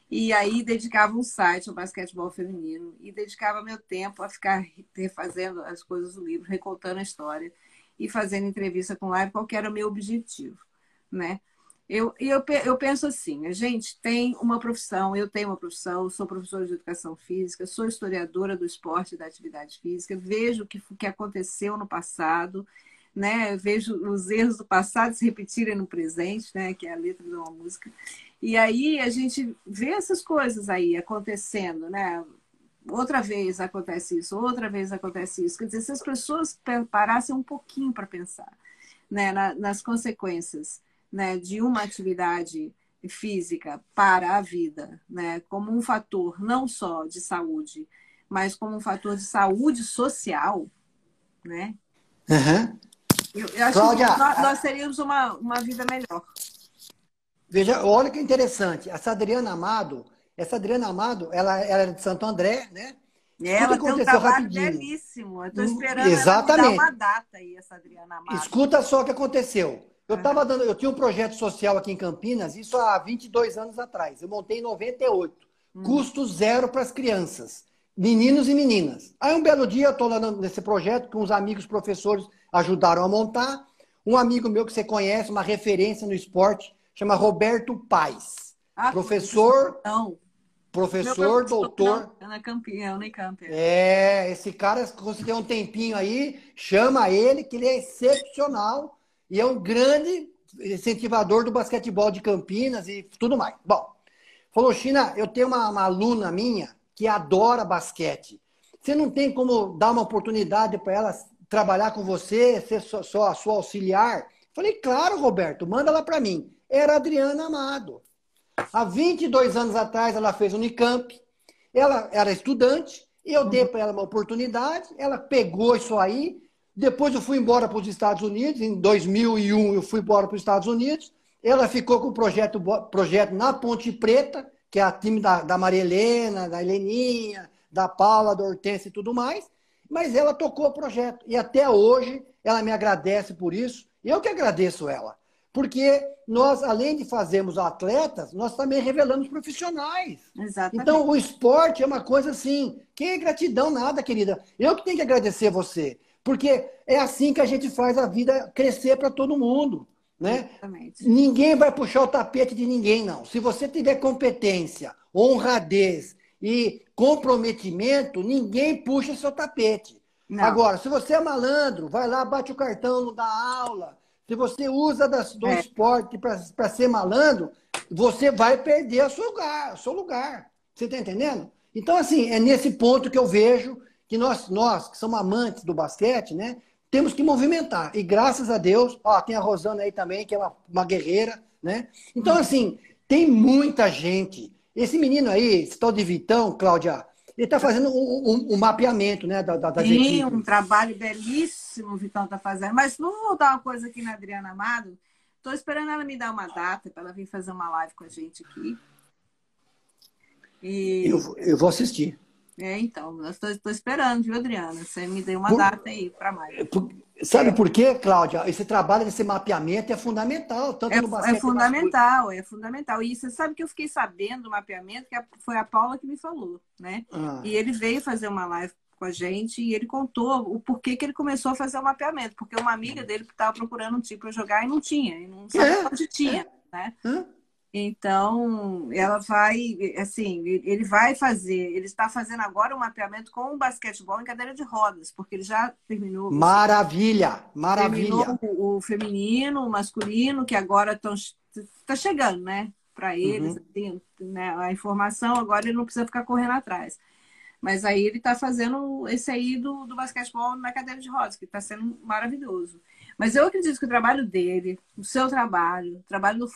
E aí dedicava um site ao basquetebol feminino e dedicava meu tempo a ficar refazendo as coisas do livro, recontando a história e fazendo entrevista com live, qual era o meu objetivo, né? Eu, eu, eu penso assim, a gente tem uma profissão, eu tenho uma profissão, sou professora de educação física, sou historiadora do esporte e da atividade física, vejo o que, que aconteceu no passado né? Eu vejo os erros do passado se repetirem no presente, né? Que é a letra de uma música. E aí a gente vê essas coisas aí acontecendo, né? Outra vez acontece isso, outra vez acontece isso. Quer dizer, se as pessoas parassem um pouquinho para pensar né, nas consequências né, de uma atividade física para a vida, né? Como um fator não só de saúde, mas como um fator de saúde social, né? Uhum. Eu, eu acho Cláudia, que nós, nós teríamos uma, uma vida melhor. Veja, olha que interessante. Essa Adriana Amado, essa Adriana Amado, ela, ela era de Santo André, né? Ela tem um trabalho rapidinho. belíssimo. Eu estou hum, esperando Exatamente. uma data aí, essa Adriana Amado. Escuta só o que aconteceu. Eu tava dando, eu tinha um projeto social aqui em Campinas, isso há 22 anos atrás. Eu montei em 98. Hum. Custo zero para as crianças, meninos e meninas. Aí um belo dia eu estou lá nesse projeto que uns amigos professores ajudaram a montar. Um amigo meu que você conhece, uma referência no esporte, chama Roberto Paz. Ah, professor. Não. Professor, doutor. Ana Campião, É, esse cara, se você tem um tempinho aí, chama ele, que ele é excepcional e é um grande incentivador do basquetebol de Campinas e tudo mais. Bom, falou, China, eu tenho uma, uma aluna minha que adora basquete. Você não tem como dar uma oportunidade para ela trabalhar com você, ser só, só a sua auxiliar? Falei, claro, Roberto, manda ela para mim. Era Adriana Amado. Há 22 anos atrás, ela fez Unicamp. Ela era estudante, eu dei para ela uma oportunidade. Ela pegou isso aí, depois eu fui embora para os Estados Unidos, em 2001 eu fui embora para os Estados Unidos. Ela ficou com o projeto, projeto na Ponte Preta, que é a time da, da Maria Helena, da Heleninha, da Paula, da Hortência e tudo mais. Mas ela tocou o projeto. E até hoje ela me agradece por isso. Eu que agradeço ela. Porque nós, além de fazermos atletas, nós também revelamos profissionais. Exatamente. Então, o esporte é uma coisa assim. Que é gratidão nada, querida. Eu que tenho que agradecer você. Porque é assim que a gente faz a vida crescer para todo mundo. Né? Exatamente. Ninguém vai puxar o tapete de ninguém, não. Se você tiver competência, honradez e comprometimento, ninguém puxa seu tapete. Não. Agora, se você é malandro, vai lá, bate o cartão, não dá aula. Se você usa do é. esporte para ser malandro, você vai perder o seu lugar. O seu lugar. Você está entendendo? Então, assim, é nesse ponto que eu vejo que nós, nós que somos amantes do basquete, né, temos que movimentar. E graças a Deus, ó, tem a Rosana aí também, que é uma, uma guerreira, né? Então, uhum. assim, tem muita gente. Esse menino aí, esse tal de Vitão, Cláudia, ele está fazendo um, um, um, mapeamento, né, da, da, das Sim, um trabalho belíssimo o Vitão está fazendo. Mas vamos voltar uma coisa aqui na Adriana Amado. Estou esperando ela me dar uma data para ela vir fazer uma live com a gente aqui. E... Eu, eu vou assistir. É, então, estou esperando, viu, Adriana? Você me deu uma por, data aí para mais. Por, sabe é. por quê, Cláudia? Esse trabalho desse mapeamento é fundamental, tanto é, no basquete. É fundamental, é fundamental. E você sabe que eu fiquei sabendo do mapeamento, que foi a Paula que me falou, né? Ah. E ele veio fazer uma live com a gente e ele contou o porquê que ele começou a fazer o mapeamento. Porque uma amiga dele estava procurando um tipo para jogar e não tinha, e não sabia é. onde tinha, né? Então, ela vai, assim, ele vai fazer, ele está fazendo agora um mapeamento com o basquetebol em cadeira de rodas, porque ele já terminou. Maravilha, maravilha. Terminou o, o feminino, o masculino, que agora estão está chegando, né, para eles, uhum. tem, né, a informação, agora ele não precisa ficar correndo atrás. Mas aí ele está fazendo esse aí do, do basquetebol na cadeira de rodas, que está sendo maravilhoso. Mas eu acredito que o trabalho dele, o seu trabalho, o trabalho do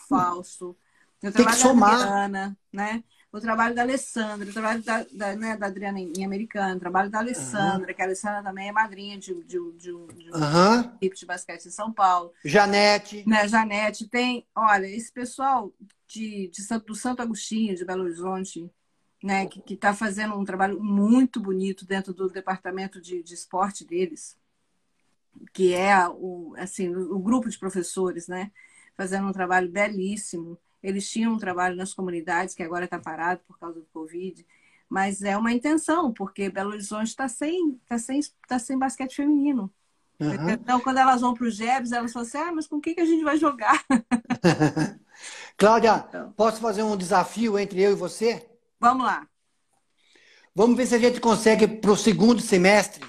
O trabalho Tem que somar. da Adriana, né? O trabalho da Alessandra, o trabalho da, da, né, da Adriana em americano, o trabalho da Alessandra, uhum. que a Alessandra também é madrinha de, de, de, de uhum. equipe de basquete em São Paulo. Janete. Né, Janete. Tem, olha, esse pessoal de, de, do Santo Agostinho, de Belo Horizonte, né, que está fazendo um trabalho muito bonito dentro do departamento de, de esporte deles, que é o, assim, o, o grupo de professores, né, fazendo um trabalho belíssimo. Eles tinham um trabalho nas comunidades, que agora está parado por causa do Covid, mas é uma intenção, porque Belo Horizonte está sem, tá sem, tá sem basquete feminino. Uhum. Então, quando elas vão para o Jebs, elas falam assim: ah, mas com quem que a gente vai jogar? [laughs] Cláudia, então. posso fazer um desafio entre eu e você? Vamos lá. Vamos ver se a gente consegue para o segundo semestre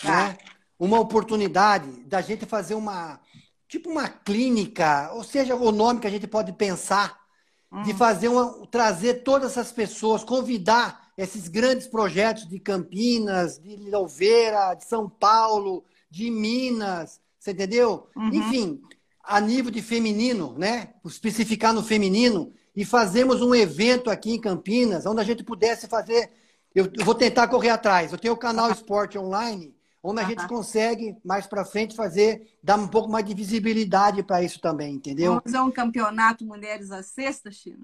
tá. né, uma oportunidade da gente fazer uma, tipo uma clínica, ou seja, o nome que a gente pode pensar, uhum. de fazer uma, trazer todas essas pessoas, convidar esses grandes projetos de Campinas, de Louveira, de São Paulo, de Minas, você entendeu? Uhum. Enfim, a nível de feminino, né? Especificar no feminino e fazemos um evento aqui em Campinas, onde a gente pudesse fazer. Eu vou tentar correr atrás. Eu tenho o canal [laughs] Esporte Online, onde a gente consegue, mais para frente, fazer, dar um pouco mais de visibilidade para isso também, entendeu? Vamos fazer um campeonato Mulheres à Sexta, China?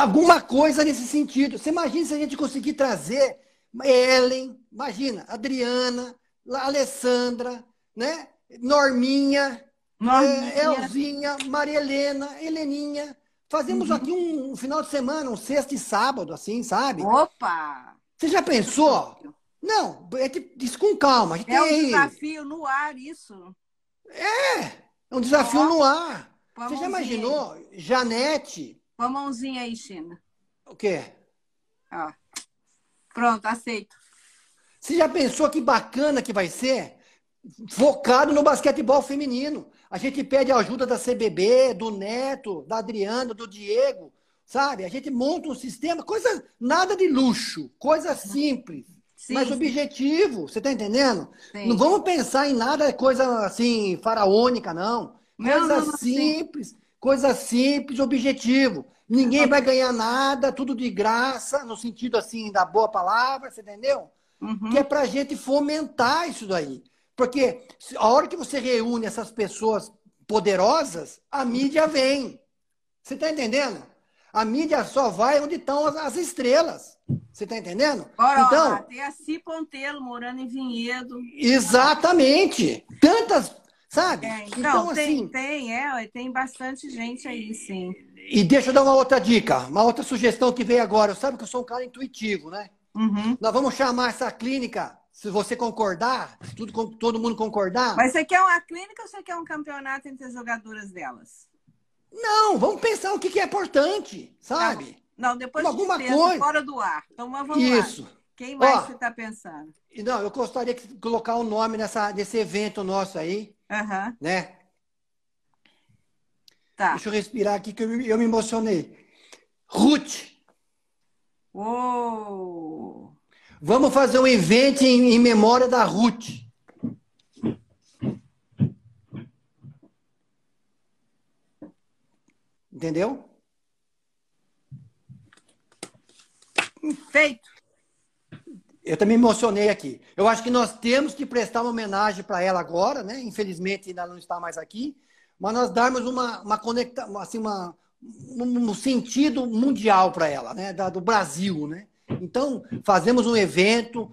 alguma coisa nesse sentido. Você imagina se a gente conseguir trazer Ellen, imagina, Adriana, Alessandra, né? Norminha, Norminha. É, Elzinha, Maria Helena, Heleninha. Fazemos uhum. aqui um, um, final de semana, um sexta e sábado, assim, sabe? Opa! Você já pensou? Não, é isso com calma. É um desafio no ar, isso. É, é um desafio no ar. Você já imaginou? Aí. Janete. Põe a mãozinha aí, China. O quê? Ó. Pronto, aceito. Você já pensou que bacana que vai ser? Focado no basquetebol feminino. A gente pede a ajuda da CBB, do Neto, da Adriana, do Diego, sabe? A gente monta um sistema, coisa nada de luxo, coisa simples, sim, mas objetivo. Você está entendendo? Sim. Não vamos pensar em nada coisa assim faraônica, não. Coisa não, não, simples, coisa simples, objetivo. Ninguém vai ganhar nada, tudo de graça, no sentido assim da boa palavra, você entendeu? Uhum. Que é para a gente fomentar isso daí. Porque a hora que você reúne essas pessoas poderosas, a mídia vem. Você está entendendo? A mídia só vai onde estão as, as estrelas. Você está entendendo? Ora, então, ora, tem a Si Ponteiro morando em Vinhedo. Exatamente. Tantas, sabe? É, então, então, tem, assim, tem, é, tem bastante gente aí, sim. E deixa eu dar uma outra dica, uma outra sugestão que veio agora. Sabe que eu sou um cara intuitivo, né? Uhum. Nós vamos chamar essa clínica, se você concordar, tudo, todo mundo concordar. Mas você quer uma clínica ou você quer um campeonato entre as jogadoras delas? Não, vamos pensar o que, que é importante, sabe? Não, não depois Alguma de coisa. fora do ar. Então vamos Isso. lá. Quem mais Ó, você está pensando? Não, eu gostaria de colocar o um nome nessa, nesse evento nosso aí. Uhum. Né? Tá. Deixa eu respirar aqui que eu me, eu me emocionei. Ruth. Uou. Vamos fazer um evento em, em memória da Ruth. Entendeu? Feito. Eu também me emocionei aqui. Eu acho que nós temos que prestar uma homenagem para ela agora, né? Infelizmente, ainda não está mais aqui mas nós darmos uma, uma conecta, assim, uma, um sentido mundial para ela, né? Da, do Brasil, né? Então, fazemos um evento,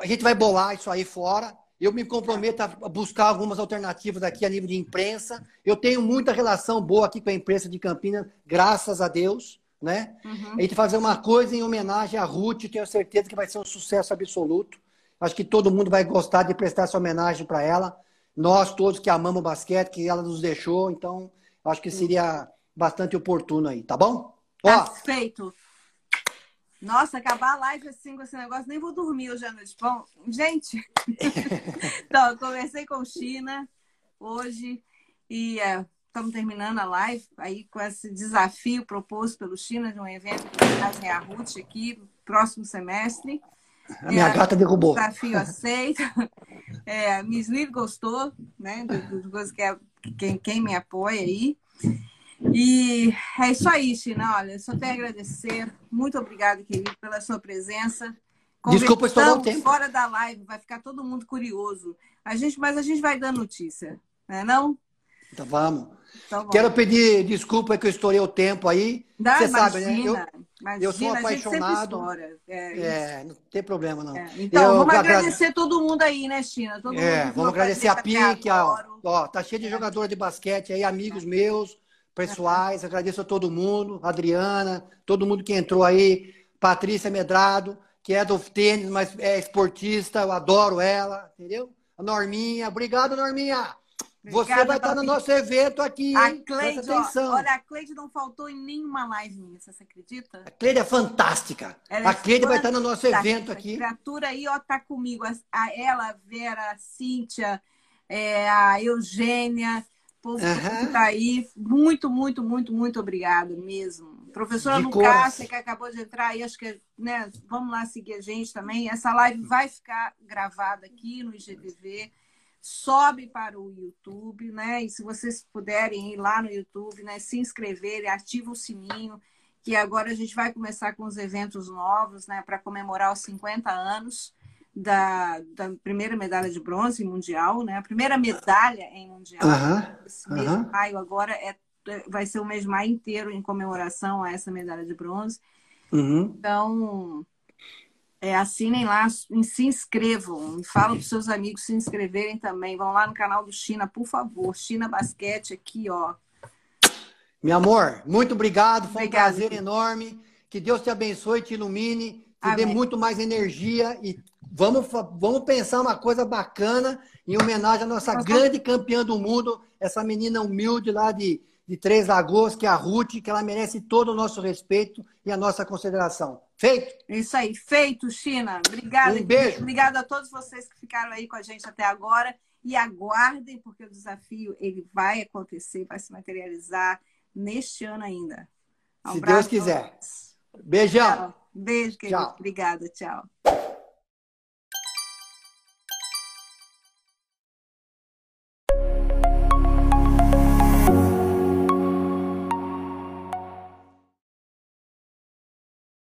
a gente vai bolar isso aí fora. Eu me comprometo a buscar algumas alternativas aqui a nível de imprensa. Eu tenho muita relação boa aqui com a imprensa de Campinas, graças a Deus, né? Uhum. A gente fazer uma coisa em homenagem à Ruth, tenho certeza que vai ser um sucesso absoluto. Acho que todo mundo vai gostar de prestar essa homenagem para ela nós todos que amamos o basquete, que ela nos deixou, então acho que seria bastante oportuno aí, tá bom? Perfeito. Nossa, acabar a live assim com esse negócio, nem vou dormir hoje à noite. Bom, gente, [laughs] [laughs] então, eu conversei com China hoje e estamos é, terminando a live aí com esse desafio proposto pelo China de um evento que a Ruth aqui, próximo semestre. A minha é, gata derrubou. Desafio aceito. [laughs] É, a Miss Lili gostou, né? Das coisas que é quem, quem me apoia aí. E é isso aí, China. Olha, só tenho a agradecer. Muito obrigada, querido, pela sua presença. Desculpa estourar o tempo. Fora da live, vai ficar todo mundo curioso. A gente, mas a gente vai dar notícia, né, não? não? Então vamos. Então, Quero pedir desculpa que eu estourei o tempo aí. Você sabe, né? Eu, Imagina, eu sou apaixonado. É, é, não tem problema, não. É. Então, eu vamos agradecer todo mundo aí, né, China? Todo é, vamos agradecer a Pink, ó, ó, tá cheio de é. jogador de basquete aí, amigos meus, pessoais. Agradeço a todo mundo, Adriana, todo mundo que entrou aí, Patrícia Medrado, que é do tênis, mas é esportista, eu adoro ela, entendeu? A Norminha, obrigado, Norminha. Você vai estar no nosso evento aqui, a hein? Cleide, atenção. olha, a Cleide não faltou em nenhuma live minha, você acredita? A Cleide é fantástica. Ela a é Cleide é vai estar no nosso evento aqui. A criatura aí, ó, tá comigo. A, ela, a Vera, a Cíntia, é, a Eugênia, o povo uhum. que tá aí. Muito, muito, muito, muito obrigada mesmo. Professora Lucácia, que acabou de entrar aí, acho que, né, vamos lá seguir a gente também. Essa live vai ficar gravada aqui no IGTV sobe para o YouTube, né? E se vocês puderem ir lá no YouTube, né, se inscreverem, ativa o sininho, que agora a gente vai começar com os eventos novos, né, para comemorar os 50 anos da, da primeira medalha de bronze mundial, né? A primeira medalha em mundial. Uhum, Esse mês de maio agora é, vai ser o mês de maio inteiro em comemoração a essa medalha de bronze. Uhum. Então, é, assinem lá, se inscrevam. Falam para seus amigos se inscreverem também. Vão lá no canal do China, por favor. China Basquete aqui, ó. Meu amor, muito obrigado. Foi Obrigada, um prazer filho. enorme. Que Deus te abençoe, te ilumine, te Amém. dê muito mais energia e vamos, vamos pensar uma coisa bacana em homenagem à nossa Nós grande campeã do mundo, essa menina humilde lá de, de Três Lagoas, que é a Ruth, que ela merece todo o nosso respeito e a nossa consideração. Feito? Isso aí, feito, China. Obrigada. Um beijo. Obrigada a todos vocês que ficaram aí com a gente até agora. E aguardem, porque o desafio ele vai acontecer, vai se materializar neste ano ainda. Um Se Deus quiser. Beijão. Tchau. Beijo, querido. Tchau. Obrigada, tchau.